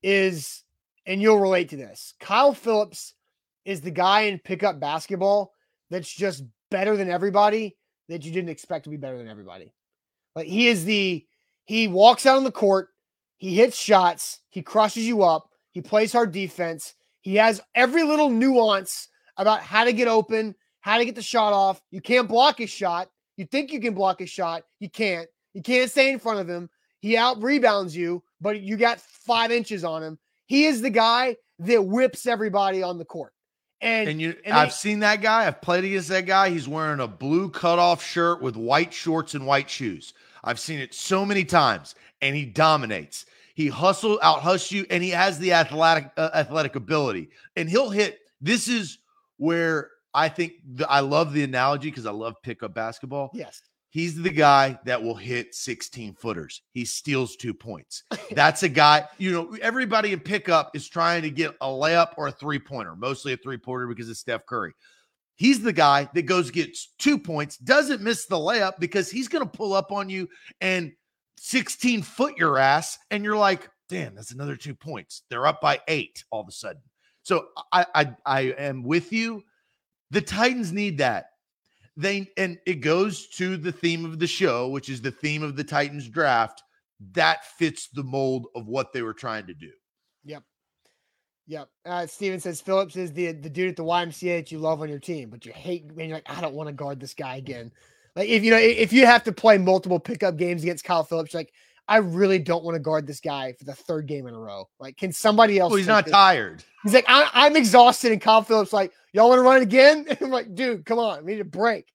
is, and you'll relate to this. Kyle Phillips is the guy in pickup basketball that's just better than everybody that you didn't expect to be better than everybody. Like he is the he walks out on the court, he hits shots, he crushes you up, he plays hard defense. He has every little nuance about how to get open, how to get the shot off. You can't block his shot. You think you can block his shot. You can't. You can't stay in front of him. He out rebounds you, but you got five inches on him. He is the guy that whips everybody on the court. And, and you, and I've they, seen that guy. I've played against that guy. He's wearing a blue cutoff shirt with white shorts and white shoes. I've seen it so many times, and he dominates. He hustle out hustle you, and he has the athletic uh, athletic ability, and he'll hit. This is where I think the, I love the analogy because I love pickup basketball. Yes, He's the guy that will hit 16 footers. He steals two points. That's a guy, you know, everybody in pickup is trying to get a layup or a three pointer, mostly a three pointer because of Steph Curry. He's the guy that goes gets two points, doesn't miss the layup because he's going to pull up on you and 16 foot your ass. And you're like, damn, that's another two points. They're up by eight all of a sudden. So I, I, I am with you. The Titans need that they and it goes to the theme of the show, which is the theme of the Titans draft. That fits the mold of what they were trying to do. Yep. Yep. Uh, Steven says Phillips is the the dude at the YMCA that you love on your team, but you hate and you're like, I don't want to guard this guy again. Like if you know if you have to play multiple pickup games against Kyle Phillips, like I really don't want to guard this guy for the third game in a row. Like, can somebody else? Well, he's not this? tired. He's like, I, am exhausted, and Kyle Phillips like, y'all want to run it again? I'm like, dude, come on, we need a break.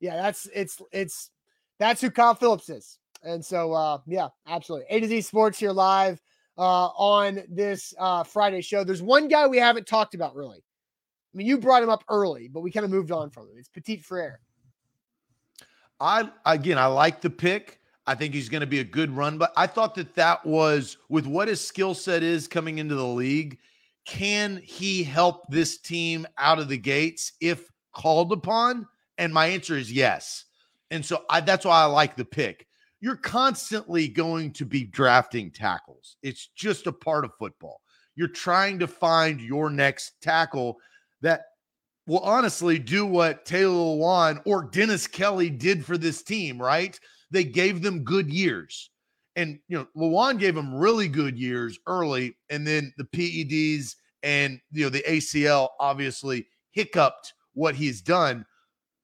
Yeah, that's it's it's that's who Kyle Phillips is. And so, uh, yeah, absolutely. A to Z Sports here live uh, on this uh, Friday show. There's one guy we haven't talked about really. I mean, you brought him up early, but we kind of moved on from him. It's Petit Frere. I again, I like the pick. I think he's going to be a good run, but I thought that that was with what his skill set is coming into the league. Can he help this team out of the gates if called upon? And my answer is yes. And so I, that's why I like the pick. You're constantly going to be drafting tackles. It's just a part of football. You're trying to find your next tackle that will honestly do what Taylor Lewan or Dennis Kelly did for this team, right? They gave them good years. And, you know, Lewan gave them really good years early. And then the PEDs and, you know, the ACL obviously hiccuped what he's done.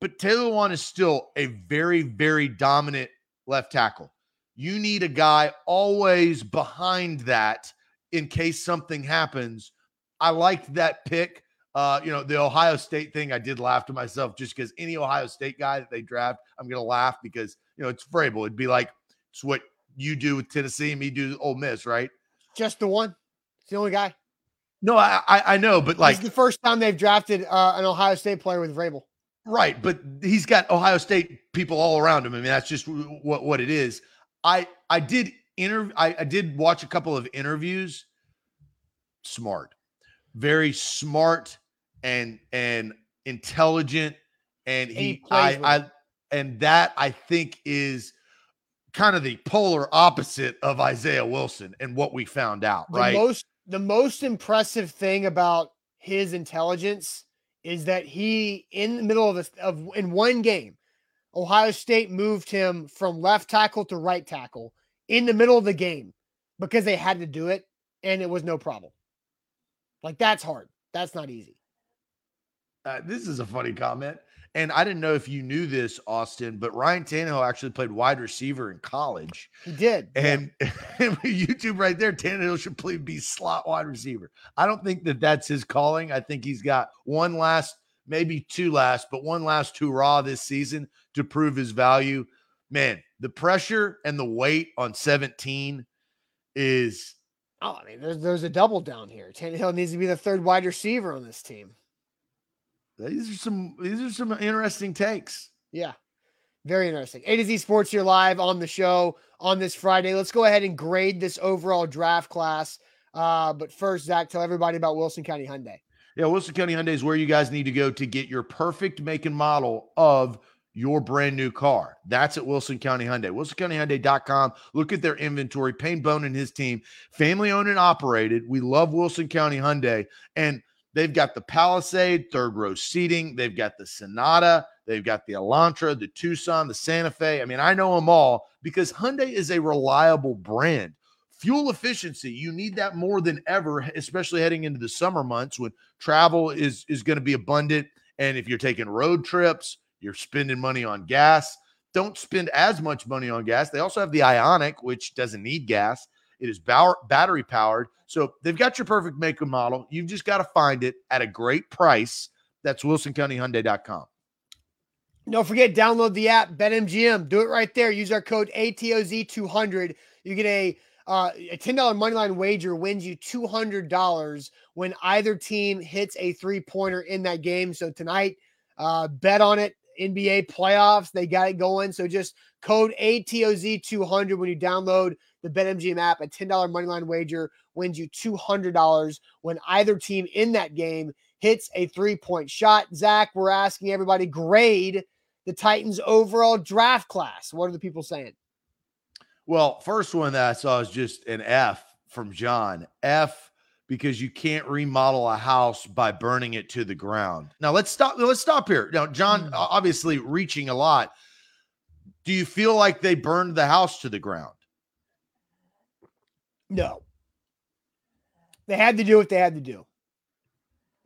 But Taylor Lewan is still a very, very dominant left tackle. You need a guy always behind that in case something happens. I liked that pick. Uh, you know, the Ohio State thing, I did laugh to myself just because any Ohio State guy that they draft, I'm going to laugh because, you know, it's Vrabel. It'd be like, it's what you do with Tennessee and me do Ole Miss, right? Just the one. It's the only guy. No, I I, know, but like it's the first time they've drafted uh, an Ohio State player with Vrabel. Right, but he's got Ohio State people all around him. I mean, that's just what what it is. I I did interview. I, I did watch a couple of interviews. Smart, very smart and and intelligent and he, he I, I and that I think is kind of the polar opposite of Isaiah Wilson and what we found out, the right? Most the most impressive thing about his intelligence is that he in the middle of this of in one game, Ohio State moved him from left tackle to right tackle in the middle of the game because they had to do it and it was no problem. Like that's hard. That's not easy. Uh, this is a funny comment. And I didn't know if you knew this, Austin, but Ryan Tannehill actually played wide receiver in college. He did. And yeah. YouTube right there, Tannehill should play be slot wide receiver. I don't think that that's his calling. I think he's got one last, maybe two last, but one last hurrah this season to prove his value. Man, the pressure and the weight on 17 is Oh, I mean, there's there's a double down here. Tannehill needs to be the third wide receiver on this team. These are some these are some interesting takes. Yeah. Very interesting. A to Z Sports here live on the show on this Friday. Let's go ahead and grade this overall draft class. Uh, but first, Zach, tell everybody about Wilson County Hyundai. Yeah, Wilson County Hyundai is where you guys need to go to get your perfect make and model of your brand new car. That's at Wilson County Hyundai. WilsonCountyHyundai.com. Look at their inventory. Payne Bone and his team, family owned and operated. We love Wilson County Hyundai. And they've got the Palisade, third row seating. They've got the Sonata. They've got the Elantra, the Tucson, the Santa Fe. I mean, I know them all because Hyundai is a reliable brand. Fuel efficiency, you need that more than ever, especially heading into the summer months when travel is is going to be abundant. And if you're taking road trips, you're spending money on gas. Don't spend as much money on gas. They also have the Ioniq, which doesn't need gas. It is battery powered. So they've got your perfect make and model. You've just got to find it at a great price. That's WilsonCountyHyundai.com. Don't forget, download the app, BetMGM. Do it right there. Use our code ATOZ200. You get a uh, a $10 moneyline wager wins you $200 when either team hits a three pointer in that game. So tonight, uh, bet on it. NBA playoffs, they got it going. So just code ATOZ200 when you download the BetMGM app. A $10 moneyline wager wins you $200 when either team in that game hits a three point shot. Zach, we're asking everybody grade the Titans' overall draft class. What are the people saying? Well, first one that I saw is just an F from John. F because you can't remodel a house by burning it to the ground. Now let's stop. Let's stop here. Now, John, mm. obviously reaching a lot. Do you feel like they burned the house to the ground? No. They had to do what they had to do.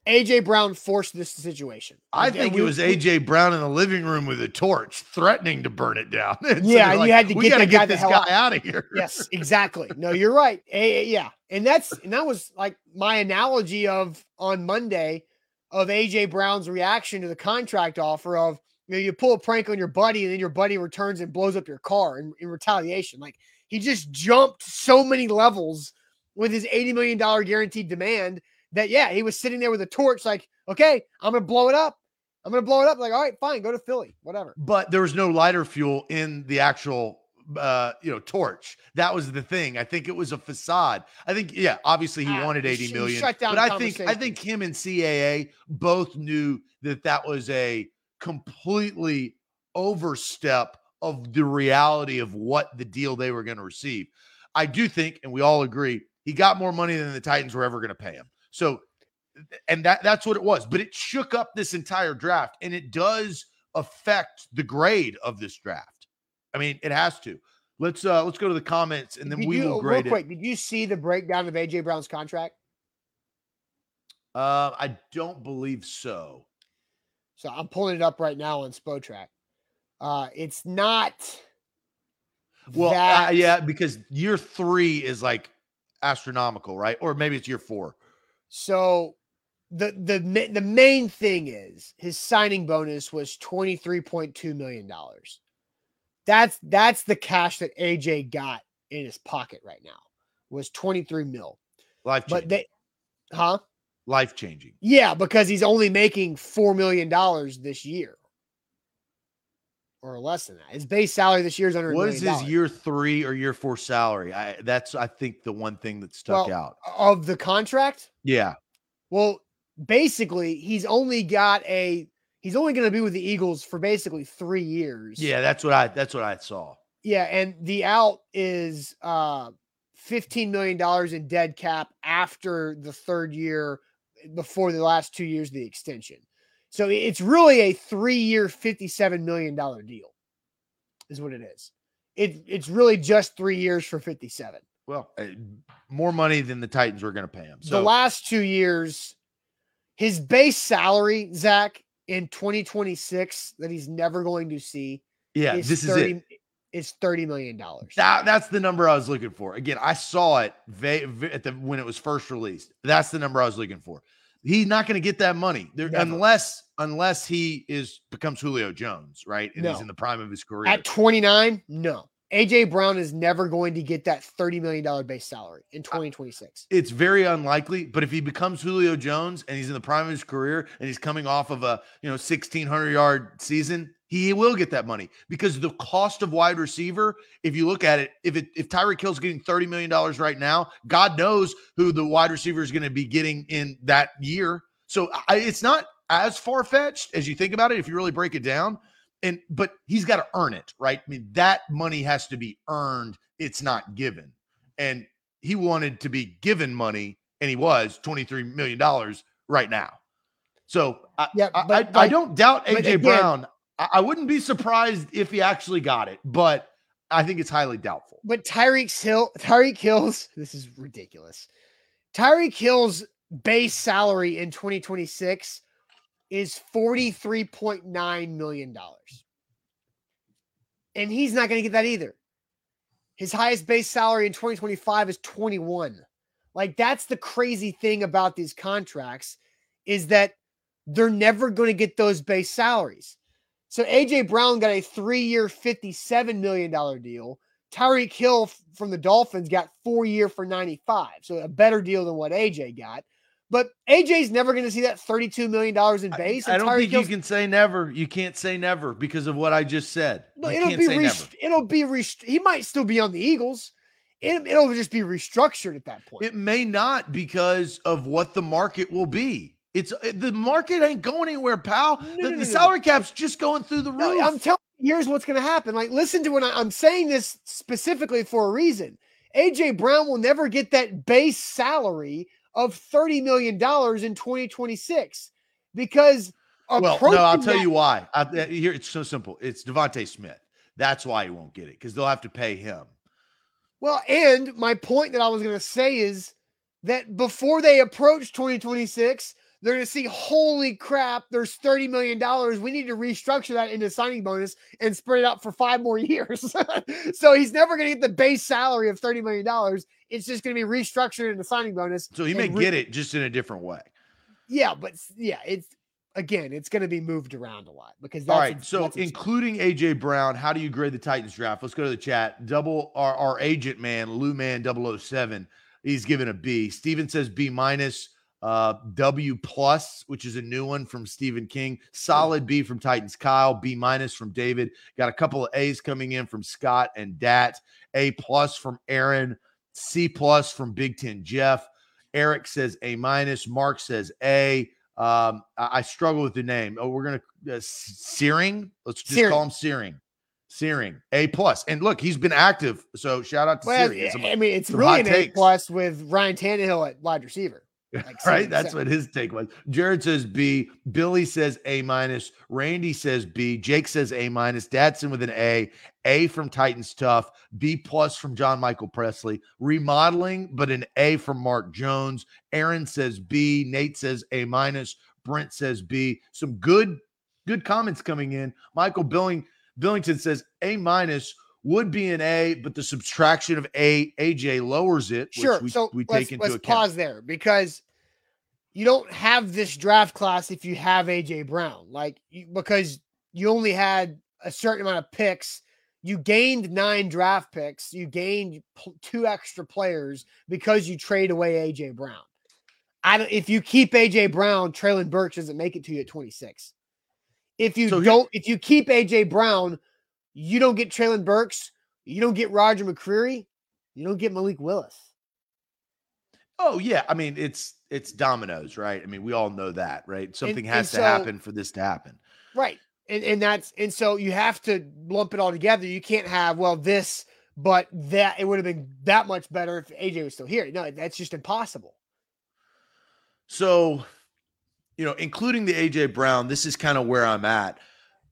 AJ Brown forced this situation. I think uh, we, it was AJ Brown in the living room with a torch, threatening to burn it down. yeah, like, you had to get, the get this guy out of here. yes, exactly. No, you're right. A, yeah, and that's and that was like my analogy of on Monday of AJ Brown's reaction to the contract offer of you know you pull a prank on your buddy and then your buddy returns and blows up your car in, in retaliation. Like he just jumped so many levels with his eighty million dollar guaranteed demand that yeah, he was sitting there with a torch, like, okay, I'm gonna blow it up. I'm gonna blow it up. Like, all right, fine, go to Philly, whatever. But there was no lighter fuel in the actual uh, you know, torch. That was the thing. I think it was a facade. I think, yeah, obviously he uh, wanted 80 million. But I think I think him and CAA both knew that that was a completely overstep of the reality of what the deal they were going to receive. I do think, and we all agree, he got more money than the Titans were ever going to pay him. So, and that that's what it was. But it shook up this entire draft, and it does affect the grade of this draft. I mean, it has to. Let's uh let's go to the comments and then did we you, will grade real quick, it. Did you see the breakdown of AJ Brown's contract? Uh, I don't believe so. So I'm pulling it up right now on Spotrac. Uh, it's not. Well, uh, that... uh, yeah, because year three is like astronomical, right? Or maybe it's year four. So the the the main thing is his signing bonus was twenty three point two million dollars. That's that's the cash that AJ got in his pocket right now was twenty three mil. Life, but they, huh? Life changing. Yeah, because he's only making four million dollars this year, or less than that. His base salary this year is under. What is his year three or year four salary? I that's I think the one thing that stuck well, out of the contract. Yeah. Well, basically, he's only got a he's only going to be with the Eagles for basically three years. Yeah, that's what I that's what I saw. Yeah, and the out is uh fifteen million dollars in dead cap after the third year, before the last two years of the extension. So it's really a three-year, fifty-seven million dollar deal, is what it is. It it's really just three years for fifty-seven. Well, uh, more money than the Titans were going to pay him. So the last two years, his base salary, Zach, in 2026 that he's never going to see. Yeah, this 30, is it. It's thirty million dollars. That, that's the number I was looking for. Again, I saw it at the when it was first released. That's the number I was looking for. He's not going to get that money there, unless unless he is becomes Julio Jones, right? And no. he's in the prime of his career. At 29, no. AJ Brown is never going to get that $30 million base salary in 2026. It's very unlikely, but if he becomes Julio Jones and he's in the prime of his career and he's coming off of a, you know, 1600 yard season, he will get that money because the cost of wide receiver, if you look at it, if it if Tyreek Hill's getting $30 million right now, God knows who the wide receiver is going to be getting in that year. So I, it's not as far fetched as you think about it if you really break it down and but he's got to earn it, right? I mean, that money has to be earned. It's not given. And he wanted to be given money, and he was $23 million right now. So I, yeah, but, I, I, I, don't doubt AJ again, Brown. I, wouldn't be surprised if he actually got it, but I think it's highly doubtful. But Tyreek Hill, Tyreek Hill's, this is ridiculous. Tyreek Hill's base salary in 2026 is $43.9 million. And he's not going to get that either. His highest base salary in 2025 is 21. Like that's the crazy thing about these contracts is that they're never going to get those base salaries. So AJ Brown got a 3-year 57 million dollar deal. Tyreek Hill from the Dolphins got 4-year for 95. So a better deal than what AJ got. But AJ's never going to see that $32 million in base. I, I don't think you can say never. You can't say never because of what I just said. No, it'll be, rest- it'll be, rest- he might still be on the Eagles. It, it'll just be restructured at that point. It may not because of what the market will be. It's uh, the market ain't going anywhere, pal. No, the, no, the salary cap's just going through the roof. I'm telling you, here's what's going to happen. Like, listen to when I, I'm saying this specifically for a reason. AJ Brown will never get that base salary of $30 million in 2026 because well, no, I'll tell that- you why. I, uh, here it's so simple. It's DeVonta Smith. That's why he won't get it because they'll have to pay him. Well, and my point that I was going to say is that before they approach 2026, they're going to see, holy crap, there's $30 million. We need to restructure that into signing bonus and spread it out for five more years. so he's never going to get the base salary of $30 million. It's just going to be restructured into signing bonus. So he may re- get it just in a different way. Yeah, but yeah, it's again, it's going to be moved around a lot because that's all right. so, that's including AJ Brown, how do you grade the Titans draft? Let's go to the chat. Double our, our agent man, Lou Man 007. He's given a B. Steven says B minus uh, W plus, which is a new one from Stephen King. Solid B from Titans Kyle. B minus from David. Got a couple of A's coming in from Scott and Dat. A plus from Aaron. C plus from Big Ten Jeff. Eric says A minus. Mark says A. Um, I, I struggle with the name. Oh, we're gonna uh, Searing. Let's just Searing. call him Searing. Searing A plus. And look, he's been active. So shout out to well, Searing. I mean, it's really an A plus with Ryan Tannehill at wide receiver. Like right? That's what his take was. Jared says B. Billy says A minus. Randy says B. Jake says A minus. Dadson with an A. A from Titans Tough. B plus from John Michael Presley. Remodeling, but an A from Mark Jones. Aaron says B. Nate says A minus. Brent says B. Some good, good comments coming in. Michael Billing Billington says A minus would be an A, but the subtraction of A AJ lowers it. Sure. we, so we take into let's account. pause there because you don't have this draft class if you have AJ Brown, like because you only had a certain amount of picks. You gained nine draft picks. You gained two extra players because you trade away AJ Brown. I don't. If you keep AJ Brown, Treylon Burks doesn't make it to you at 26. If you so don't, if you keep AJ Brown, you don't get Treylon Burks. You don't get Roger McCreary. You don't get Malik Willis. Oh yeah, I mean it's it's dominoes, right? I mean we all know that, right? Something and, has and to so, happen for this to happen, right? And and that's and so you have to lump it all together. You can't have well this, but that it would have been that much better if AJ was still here. No, that's just impossible. So, you know, including the AJ Brown, this is kind of where I'm at.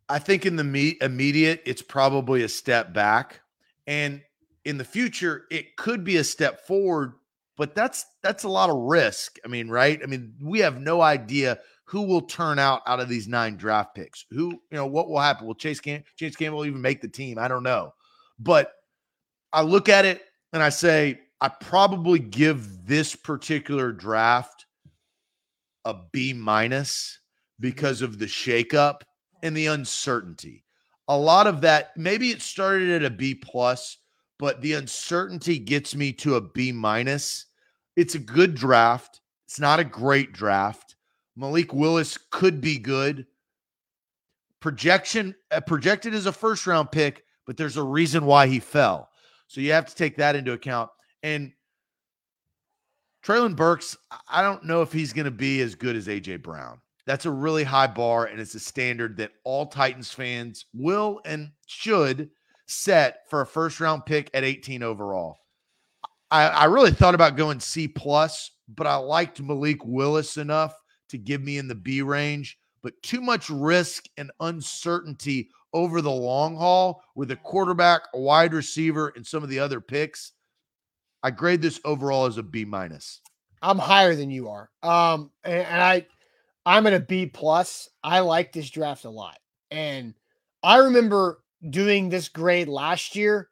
I think in the me- immediate, it's probably a step back, and in the future, it could be a step forward but that's that's a lot of risk. I mean, right? I mean, we have no idea who will turn out out of these nine draft picks. Who, you know, what will happen? Will Chase Cam- Chase Campbell even make the team? I don't know. But I look at it and I say I probably give this particular draft a B minus because of the shakeup and the uncertainty. a lot of that maybe it started at a B plus, but the uncertainty gets me to a B minus. It's a good draft. It's not a great draft. Malik Willis could be good. Projection uh, projected as a first round pick, but there's a reason why he fell. So you have to take that into account. And Treylon Burks, I don't know if he's going to be as good as AJ Brown. That's a really high bar, and it's a standard that all Titans fans will and should set for a first round pick at 18 overall. I, I really thought about going C plus, but I liked Malik Willis enough to give me in the B range. But too much risk and uncertainty over the long haul with a quarterback, a wide receiver, and some of the other picks. I grade this overall as a B minus. I'm higher than you are. Um, and, and I I'm at a B plus. I like this draft a lot. And I remember doing this grade last year.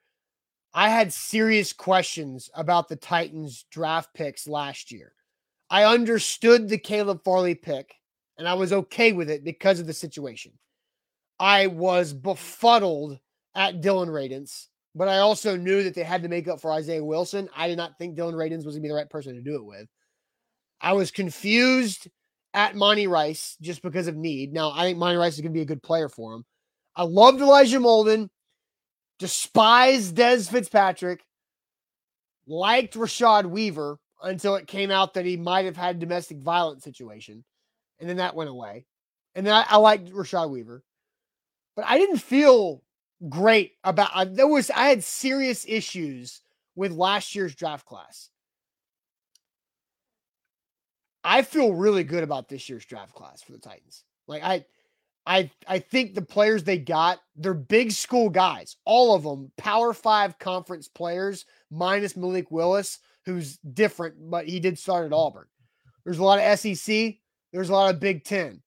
I had serious questions about the Titans draft picks last year. I understood the Caleb Farley pick and I was okay with it because of the situation. I was befuddled at Dillon Radunz, but I also knew that they had to make up for Isaiah Wilson. I did not think Dillon Radunz was going to be the right person to do it with. I was confused at Monty Rice just because of need. Now, I think Monty Rice is going to be a good player for him. I loved Elijah Molden, despised Dez Fitzpatrick, liked Rashad Weaver until it came out that he might have had domestic violence situation. And then that went away. And then I, I liked Rashad Weaver. But I didn't feel great about I, there was I had serious issues with last year's draft class. I feel really good about this year's draft class for the Titans. Like I I I think the players they got, they're big school guys. All of them Power 5 conference players minus Malik Willis who's different, but he did start at Auburn. There's a lot of SEC, there's a lot of Big 10.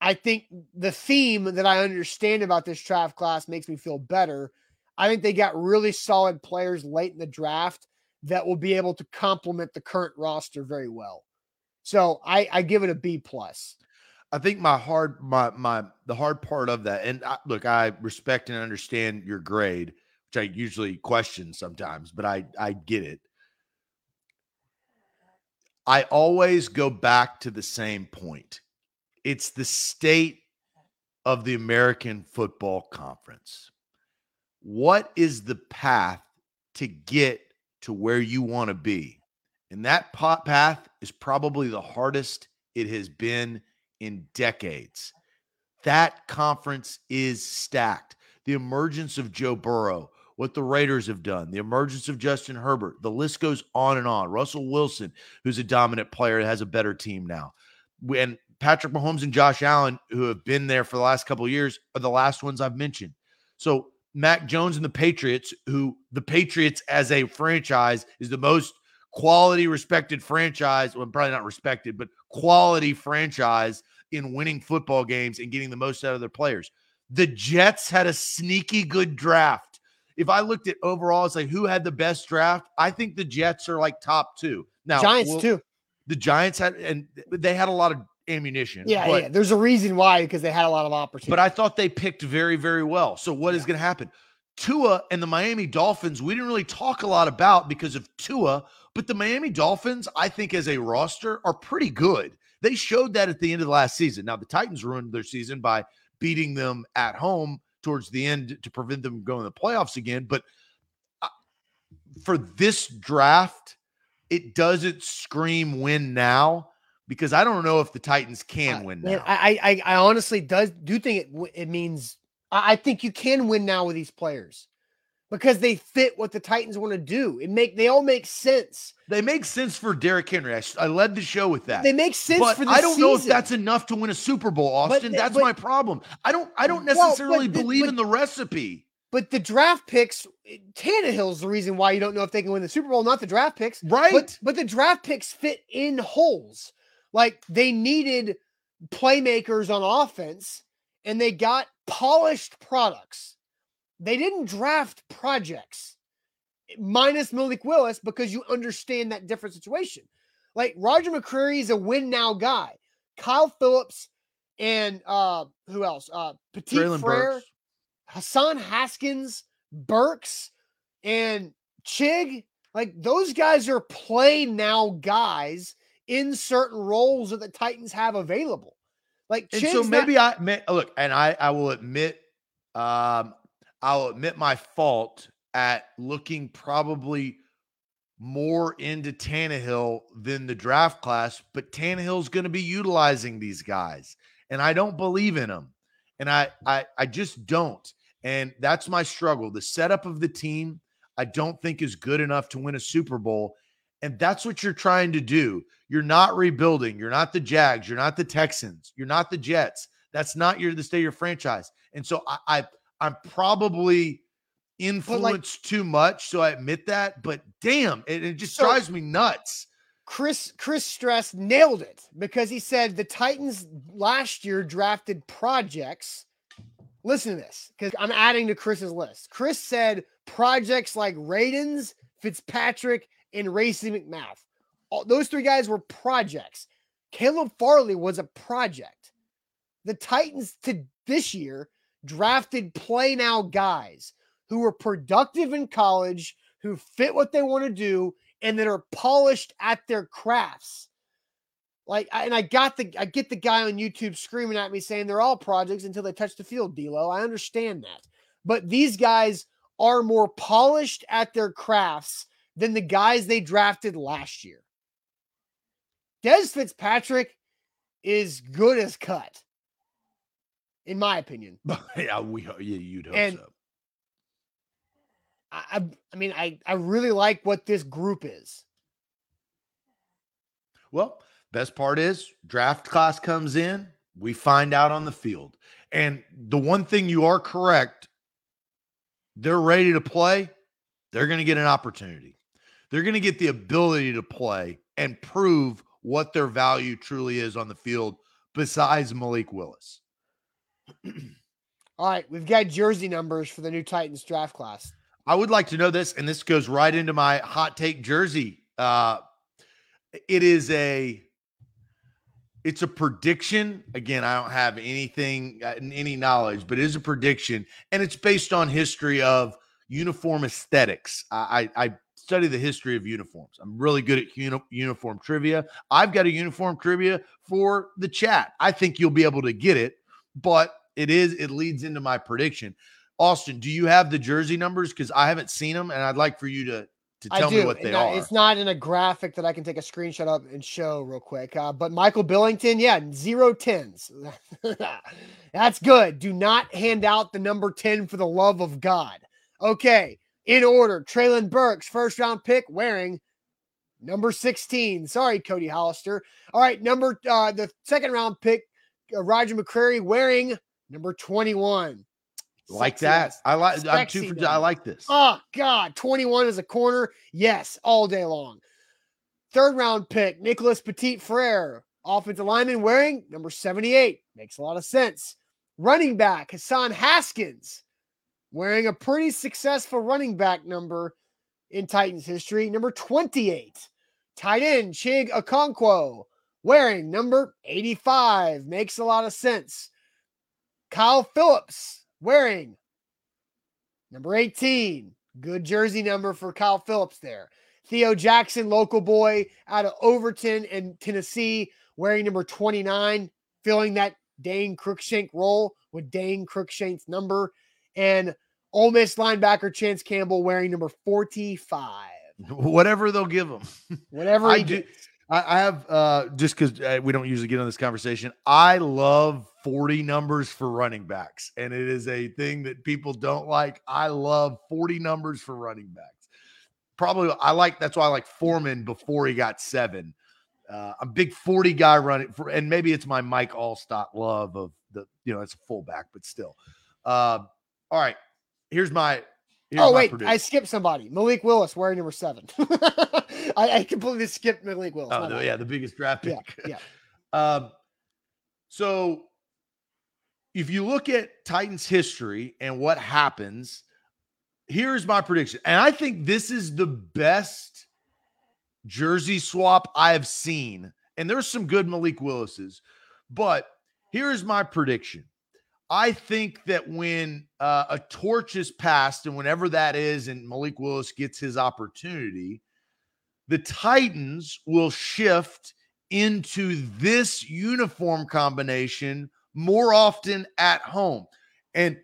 I think the theme that I understand about this draft class makes me feel better. I think they got really solid players late in the draft that will be able to complement the current roster very well. So I, I give it a B plus. I think my hard my my the hard part of that, and I, look, I respect and understand your grade, which I usually question sometimes, but I I get it. I always go back to the same point. It's the state of the American Football Conference. What is the path to get to where you want to be? And that path is probably the hardest it has been in decades. That conference is stacked. The emergence of Joe Burrow, what the Raiders have done, the emergence of Justin Herbert, the list goes on and on. Russell Wilson, who's a dominant player, has a better team now. And Patrick Mahomes and Josh Allen, who have been there for the last couple years, are the last ones I've mentioned. So Mac Jones and the Patriots, who the Patriots as a franchise is the most quality, respected franchise. Well, probably not respected, but quality franchise in winning football games and getting the most out of their players. The Jets had a sneaky good draft. If I looked at overall, it's like who had the best draft? I think the Jets are like top two. Now, Giants well, too. The Giants had, and they had a lot of ammunition. Yeah, but, yeah. There's a reason why because they had a lot of opportunity. But I thought they picked very, very well. So what yeah. is going to happen? Tua and the Miami Dolphins, we didn't really talk a lot about because of Tua, but the Miami Dolphins, I think, as a roster, are pretty good. They showed that at the end of the last season. Now, the Titans ruined their season by beating them at home towards the end to prevent them going to the playoffs again. But uh, for this draft, it doesn't scream win now because I don't know if the Titans can win now. I, I, I honestly does do think it it means I think you can win now with these players because they fit what the Titans want to do. It make they all make sense. They make sense for Derrick Henry. I, I led the show with that. They make sense but for I don't season. know if that's enough to win a Super Bowl, Austin. But, that's but, my problem. I don't I don't necessarily well, believe in the recipe. But the draft picks, Tannehill's the reason why you don't know if they can win the Super Bowl, not the draft picks. Right. But, but the draft picks fit in holes. Like they needed playmakers on offense and they got polished products. They didn't draft projects minus Malik Willis because you understand that different situation. Like Roger McCreary is a win now guy. Kyle Phillips and uh who else? Uh Petit Frere. Burks. Hassan Haskins, Burks, and Chig, like those guys are play now guys in certain roles that the Titans have available. Like, and so maybe not- I may, look, and I I will admit, um, I'll admit my fault at looking probably more into Tannehill than the draft class, but Tannehill's going to be utilizing these guys, and I don't believe in them, and I I I just don't, and that's my struggle. The setup of the team, I don't think is good enough to win a Super Bowl, and that's what you're trying to do. You're not rebuilding. You're not the Jags. You're not the Texans. You're not the Jets. That's not your the state of your franchise, and so I, I I'm probably influenced like, too much. So I admit that, but damn, it, it just so drives me nuts. Chris Chris Stress nailed it because he said the Titans last year drafted projects. Listen to this because I'm adding to Chris's list. Chris said projects like Radunz, Fitzpatrick, and Racey McMath. All, those three guys were projects. Caleb Farley was a project. The Titans to this year drafted play now guys who were productive in college, who fit what they want to do, and that are polished at their crafts. Like, and I got the, I get the guy on YouTube screaming at me saying they're all projects until they touch the field, D'Lo. I understand that, but these guys are more polished at their crafts than the guys they drafted last year. Dez Fitzpatrick is good as cut, in my opinion. yeah, we yeah, you'd hope and so. I, I mean, I, I really like what this group is. Well, best part is draft class comes in, we find out on the field. And the one thing you are correct, they're ready to play, they're going to get an opportunity. They're going to get the ability to play and prove what their value truly is on the field besides Malik Willis. All right, we've got jersey numbers for the new Titans draft class. I would like to know this, and this goes right into my hot take jersey. Uh, it is a it's a prediction. Again, I don't have anything, uh, any knowledge, but it is a prediction, and it's based on history of uniform aesthetics. I, I, study the history of uniforms. I'm really good at uni- uniform trivia. I've got a uniform trivia for the chat. I think you'll be able to get it, but it is it leads into my prediction. Austin, do you have the jersey numbers? Because I haven't seen them, and I'd like for you to to tell me what they are. It's not in a graphic that I can take a screenshot of and show real quick. Uh, but Michael Billington, yeah, zero tens. That's good. Do not hand out the number 10 for the love of God. Okay. In order, Treylon Burks, first round pick, wearing number 16. Sorry, Cody Hollister. All right, number uh the second round pick, uh, Roger McCreary, wearing number 21 like that. I like. I'm too. For, I like this. Oh God, 21 is a corner. Yes, all day long. Third round pick, Nicholas Petit Frere, offensive lineman wearing number 78. Makes a lot of sense. Running back, Hassan Haskins, wearing a pretty successful running back number in Titans history, number 28. Tight end, Chig Okonkwo, wearing number 85. Makes a lot of sense. Kyle Philips, wearing number 18. Good jersey number for Kyle Philips there. Theo Jackson, local boy out of Overton in Tennessee, wearing number 29, filling that Dane Cruikshank role with Dane Cruikshank's number. And Ole Miss linebacker Chance Campbell wearing number 45. Whatever they'll give him. Whatever I do. Gets. I, have uh, just because uh, we don't usually get on this conversation. I love 40 numbers for running backs, and it is a thing that people don't like. I love 40 numbers for running backs. Probably I like that's why I like Foreman before he got seven. Uh, I'm big 40 guy running for, and maybe it's my Mike Alstott love of the, you know, it's a fullback, but still. Uh, all right, here's my Here's oh wait, I skipped somebody. Malik Willis wearing number seven. I, I, completely skipped Malik Willis. Oh yeah, the biggest draft pick. Yeah. yeah. um, so if you look at Titans history and what happens, here's my prediction, and I think this is the best jersey swap I have seen. And there's some good Malik Willis's, but here's my prediction. I think that when uh, a torch is passed, and whenever that is, and Malik Willis gets his opportunity, the Titans will shift into this uniform combination more often at home. And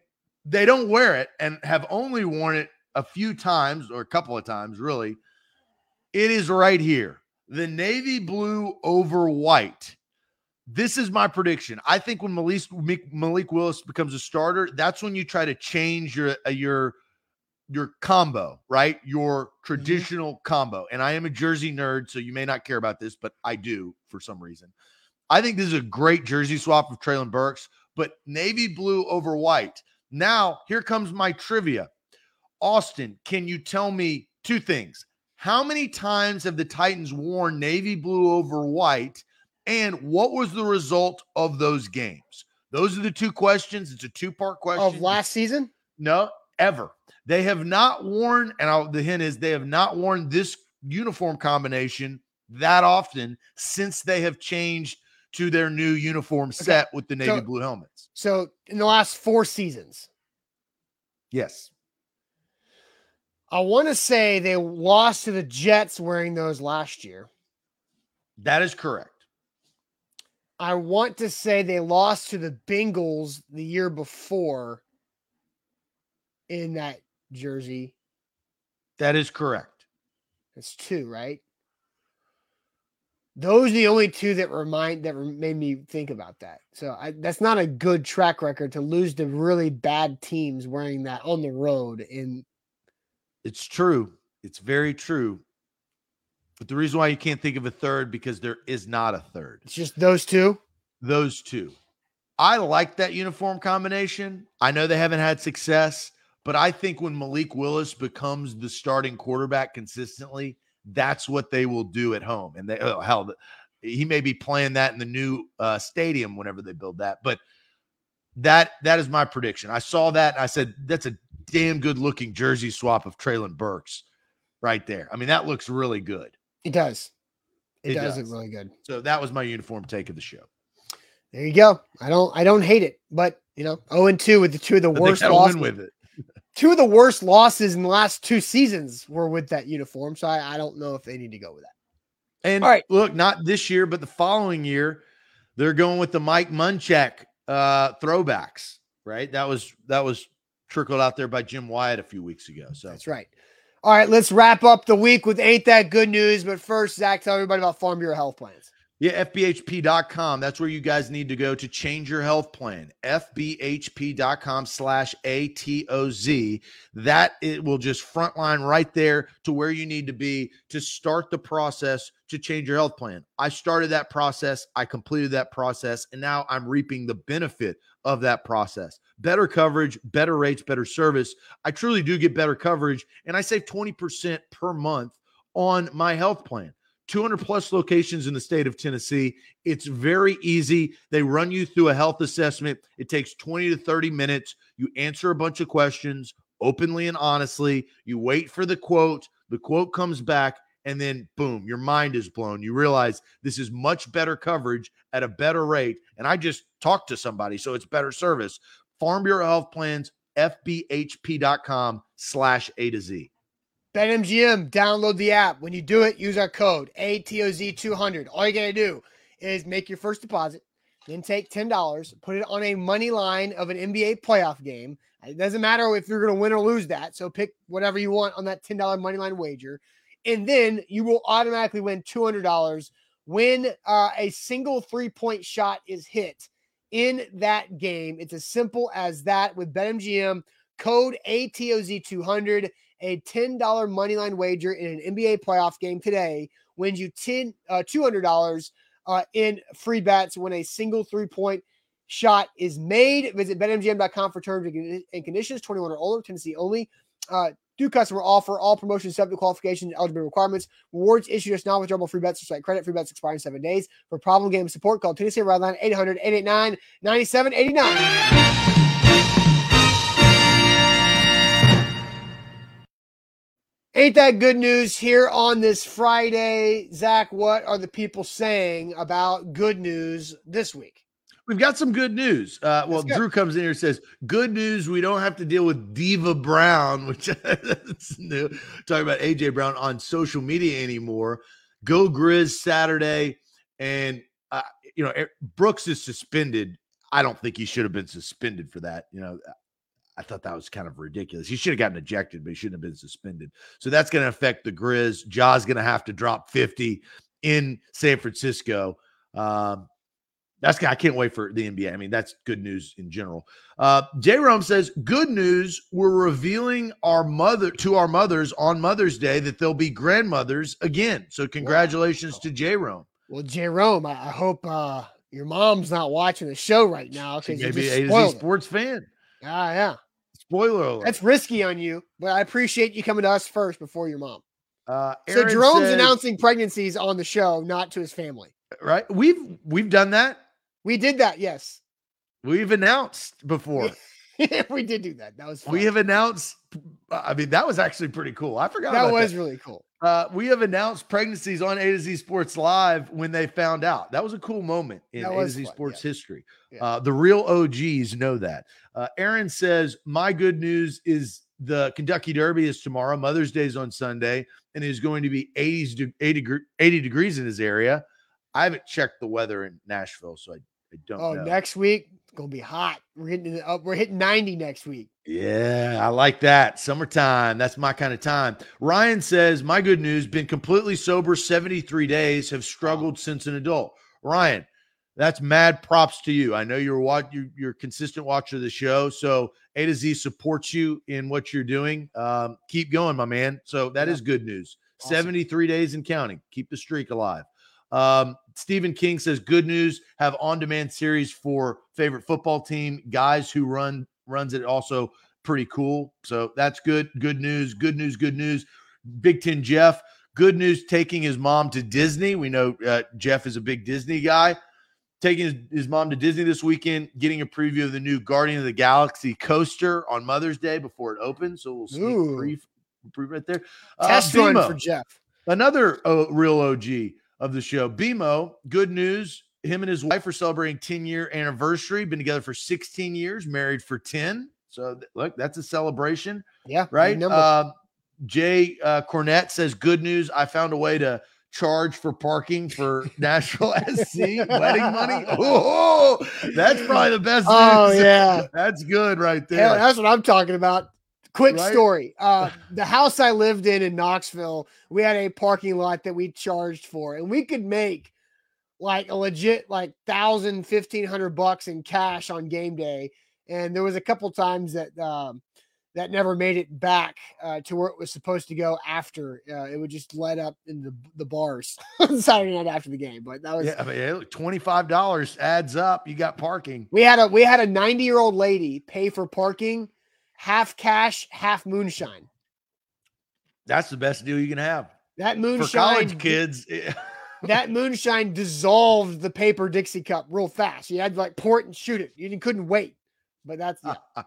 they don't wear it and have only worn it a few times or a couple of times, really. It is right here the navy blue over white. This is my prediction. I think when Malik, Malik Willis becomes a starter, that's when you try to change your uh, your your combo, right? Your mm-hmm. traditional mm-hmm. combo. And I am a jersey nerd, so you may not care about this, but I do for some reason. I think this is a great jersey swap of Treylon Burks, but navy blue over white. Now, here comes my trivia. Austin, can you tell me two things? How many times have the Titans worn navy blue over white? And what was the result of those games? Those are the two questions. It's a two part question. Of last season? No, ever. They have not worn, and I'll, the hint is they have not worn this uniform combination that often since they have changed to their new uniform set okay. with the navy so, blue helmets. So in the last four seasons. Yes. I want to say they lost to the Jets wearing those last year. That is correct. I want to say they lost to the Bengals the year before in that jersey. That is correct. That's two, right? Those are the only two that remind that made me think about that. So I, that's not a good track record to lose to really bad teams wearing that on the road in it's true. It's very true. But the reason why you can't think of a third because there is not a third. It's just those two. Those two. I like that uniform combination. I know they haven't had success, but I think when Malik Willis becomes the starting quarterback consistently, that's what they will do at home. And they, oh, hell, he may be playing that in the new uh, stadium whenever they build that. But that that is my prediction. I saw that and I said that's a damn good looking jersey swap of Treylon Burks right there. I mean, that looks really good. It does. It, it does, does look really good. So that was my uniform take of the show. There you go. I don't I don't hate it, but you know, 0 and 2 with the two of the worst losses. with it. two of the worst losses in the last two seasons were with that uniform. So I, I don't know if they need to go with that. And All right. look, not this year, but the following year, they're going with the Mike Munchak uh throwbacks, right? That was that was trickled out there by Jim Wyatt a few weeks ago. So that's right. All right, let's wrap up the week with Ain't That Good News. But first, Zach, tell everybody about Farm Bureau Health Plans. Yeah, FBHP.com. That's where you guys need to go to change your health plan. FBHP.com slash ATOZ. That it will just frontline right there to where you need to be to start the process to change your health plan. I started that process, I completed that process, and now I'm reaping the benefit of that process. Better coverage, better rates, better service. I truly do get better coverage, and I save 20% per month on my health plan. 200 plus locations in the state of Tennessee. It's very easy. They run you through a health assessment. It takes 20 to 30 minutes. You answer a bunch of questions openly and honestly. You wait for the quote. The quote comes back, and then boom, your mind is blown. You realize this is much better coverage at a better rate. And I just talked to somebody, so it's better service. Farm Bureau Health Plans, fbhp.com slash A to Z. BetMGM, download the app. When you do it, use our code ATOZ200. All you got to do is make your first deposit, then take $10, put it on a money line of an NBA playoff game. It doesn't matter if you're going to win or lose that. So pick whatever you want on that $10 money line wager. And then you will automatically win $200 when uh, a single three point shot is hit in that game. It's as simple as that with BetMGM. Code ATOZ200 a $10 moneyline wager in an NBA playoff game today wins you 10 uh, $200 uh, in free bets when a single three-point shot is made. Visit betmgm.com for terms and conditions. 21 or older, Tennessee only. Uh, do customer offer all promotions subject to qualifications and eligibility requirements. Rewards issued as non-withdrawable free bets or site credit. Free bets expire in seven days. For problem game support, call Tennessee Redline 800 889 9789. Ain't that good news here on this Friday? Zach, what are the people saying about good news this week? We've got some good news. Uh, well, Drew comes in here and says, "Good news, we don't have to deal with Diva Brown, which is new. Talking about AJ Brown on social media anymore. Go Grizz Saturday, and uh, you know Brooks is suspended. I don't think he should have been suspended for that. You know, I thought that was kind of ridiculous. He should have gotten ejected, but he shouldn't have been suspended. So that's going to affect the Grizz. Ja's going to have to drop 50 in San Francisco. Um, that's I can't wait for the NBA. I mean, that's good news in general. Uh, J. Rome says, "Good news. We're revealing our mother to our mothers on Mother's Day that they'll be grandmothers again. So congratulations wow. to J. Rome. Well, J. Rome, I, I hope uh, your mom's not watching the show right now because maybe a sports fan. Ah, yeah. Spoiler alert. That's risky on you, but I appreciate you coming to us first before your mom. Uh, so Jerome's says, announcing pregnancies on the show, not to his family. Right? We've we've done that. We did that, yes. We've announced before. we did do that. That was fun. We have announced. I mean, that was actually pretty cool. I forgot that was that. really cool. Uh, we have announced pregnancies on A to Z Sports Live when they found out. That was a cool moment in A to Z fun, Sports yeah. history. Yeah. Uh, the real OGs know that. Uh, Aaron says, My good news is the Kentucky Derby is tomorrow. Mother's Day is on Sunday, and it is going to be 80, 80, 80 degrees in his area. I haven't checked the weather in Nashville, so I, I don't oh, know. next week it's gonna be hot. We're hitting up. We're hitting 90 next week. Yeah, I like that. Summertime. That's my kind of time. Ryan says, My good news, been completely sober 73 days, have struggled wow. since an adult. Ryan, that's mad props to you. I know you're what you're, you're consistent watcher of the show. So A to Z supports you in what you're doing. Um, keep going, my man. So that yeah. is good news. Awesome. 73 days and counting. Keep the streak alive. Um, Stephen King says, "Good news. Have on-demand series for favorite football team. Guys who run runs it also pretty cool. So that's good. Good news. Good news. Good news. Big Ten Jeff. Good news. Taking his mom to Disney. We know uh, Jeff is a big Disney guy. Taking his, his mom to Disney this weekend. Getting a preview of the new Guardian of the Galaxy coaster on Mother's Day before it opens. So we'll sneak preview, preview right there. Uh, Test run for Jeff. Another uh, real OG of the show. BMO, good news. Him and his wife are celebrating 10 year anniversary. Been together for 16 years, married for 10. So look, that's a celebration. Yeah. Right. Uh, Jay uh, Cornett says, good news. I found a way to charge for parking for Nashville SC wedding money. Oh, that's probably the best. Oh, yeah. That's good right there. Hell, that's what I'm talking about. Quick right? story. Uh, the house I lived in in Knoxville, we had a parking lot that we charged for, and we could make like a legit like thousand, fifteen hundred bucks in cash on game day. And there was a couple times that um, that never made it back uh, to where it was supposed to go after. Uh, it would just let up in the, the bars Saturday night after the game. But that was yeah, I mean, twenty five dollars adds up. You got parking. We had a we had a ninety year old lady pay for parking half cash, half moonshine. That's the best deal you can have. That moonshine for college kids. that moonshine dissolved the paper Dixie cup real fast. You had to like pour it and shoot it. You couldn't wait. But that's yeah.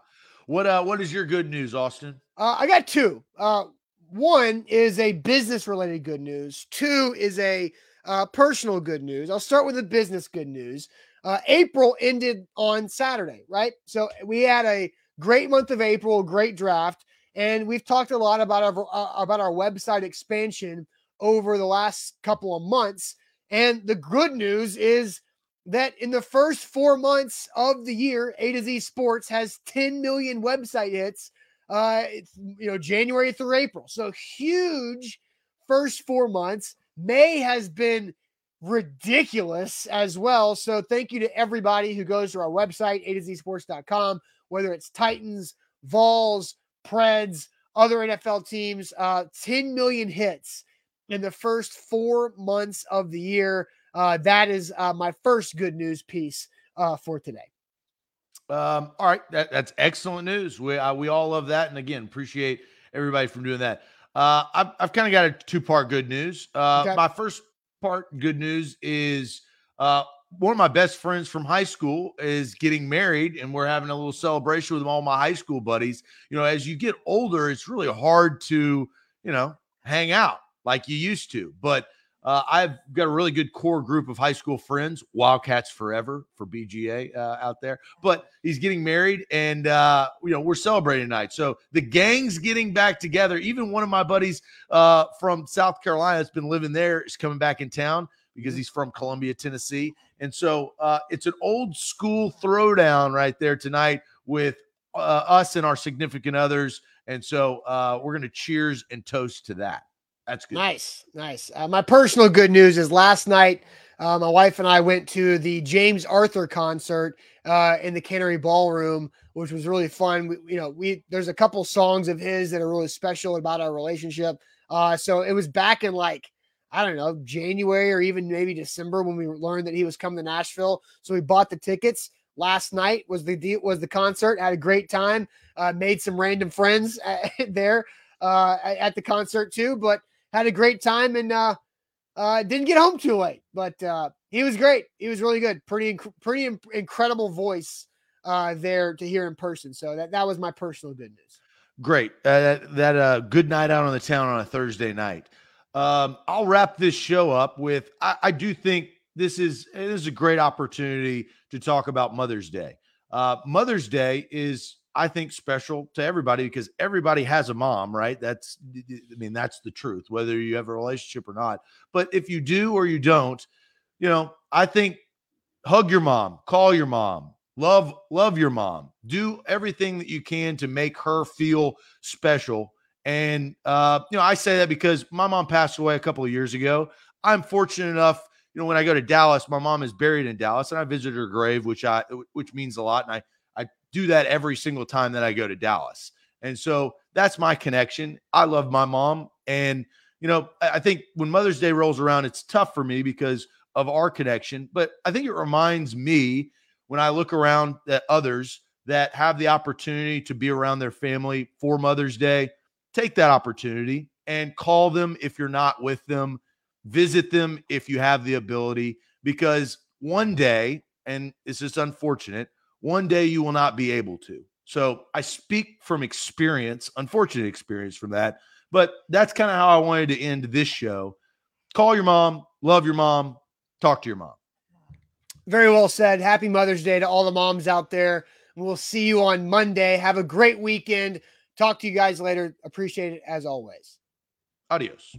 what. Uh, what is your good news, Austin? Uh, I got two. Uh, one is a business related good news. Two is a uh, personal good news. I'll start with the business good news. Uh, April ended on Saturday, right? So we had a Great month of April, great draft, and we've talked a lot about our uh, about our website expansion over the last couple of months. And the good news is that in the first four months of the year, A to Z Sports has 10 million website hits. Uh, you know, January through April. So huge first four months. May has been ridiculous as well. So thank you to everybody who goes to our website, a to z sports.com whether it's Titans, Vols, Preds, other NFL teams, uh, 10 million hits in the first four months of the year. Uh, that is uh, my first good news piece uh, for today. Um, all right, that, that's excellent news. We uh, we all love that, and again, appreciate everybody from doing that. Uh, I've I've kind of got a two part good news. Uh, okay. My first part good news is uh, one of my best friends from high school is getting married and we're having a little celebration with all my high school buddies you know as you get older it's really hard to you know hang out like you used to but uh, I've got a really good core group of high school friends, Wildcats Forever for BGA uh, out there. But he's getting married, and uh, you know we're celebrating tonight. So the gang's getting back together. Even one of my buddies uh, from South Carolina that's been living there is coming back in town because he's from Columbia, Tennessee. And so uh, it's an old school throwdown right there tonight with uh, us and our significant others. And so we're going to cheers and toast to that. That's good. Nice, nice. Uh, my personal good news is last night, uh, my wife and I went to the James Arthur concert uh, in the Cannery Ballroom, which was really fun. We, you know, we there's a couple songs of his that are really special about our relationship. Uh, so it was back in like I don't know January or even maybe December when we learned that he was coming to Nashville. So we bought the tickets. Last night was the was the concert. Had a great time. Uh, made some random friends there uh, at the concert too, but had a great time and uh, uh, didn't get home too late. But uh, he was great. He was really good. Pretty inc- pretty inc- incredible voice uh, there to hear in person. So that that was my personal good news. Great. Uh, that that uh, good night out on the town on a Thursday night. Um, I'll wrap this show up with I, I do think this is this is a great opportunity to talk about Mother's Day. Uh, Mother's Day is I think special to everybody because everybody has a mom, right? That's I mean that's the truth whether you have a relationship or not. But if you do or you don't, you know, I think hug your mom, call your mom, love love your mom. Do everything that you can to make her feel special. And uh you know, I say that because my mom passed away a couple of years ago. I'm fortunate enough you know, when I go to Dallas, my mom is buried in Dallas, and I visit her grave, which I which means a lot. And I do that every single time that I go to Dallas. And so that's my connection. I love my mom. And, you know, I think when Mother's Day rolls around, it's tough for me because of our connection. But I think it reminds me when I look around at others that have the opportunity to be around their family for Mother's Day, take that opportunity and call them if you're not with them, visit them if you have the ability, because one day, and it's just unfortunate, one day you will not be able to. So I speak from experience, unfortunate experience from that. But that's kind of how I wanted to end this show. Call your mom, love your mom, talk to your mom. Very well said. Happy Mother's Day to all the moms out there. We'll see you on Monday. Have a great weekend. Talk to you guys later. Appreciate it as always. Adios.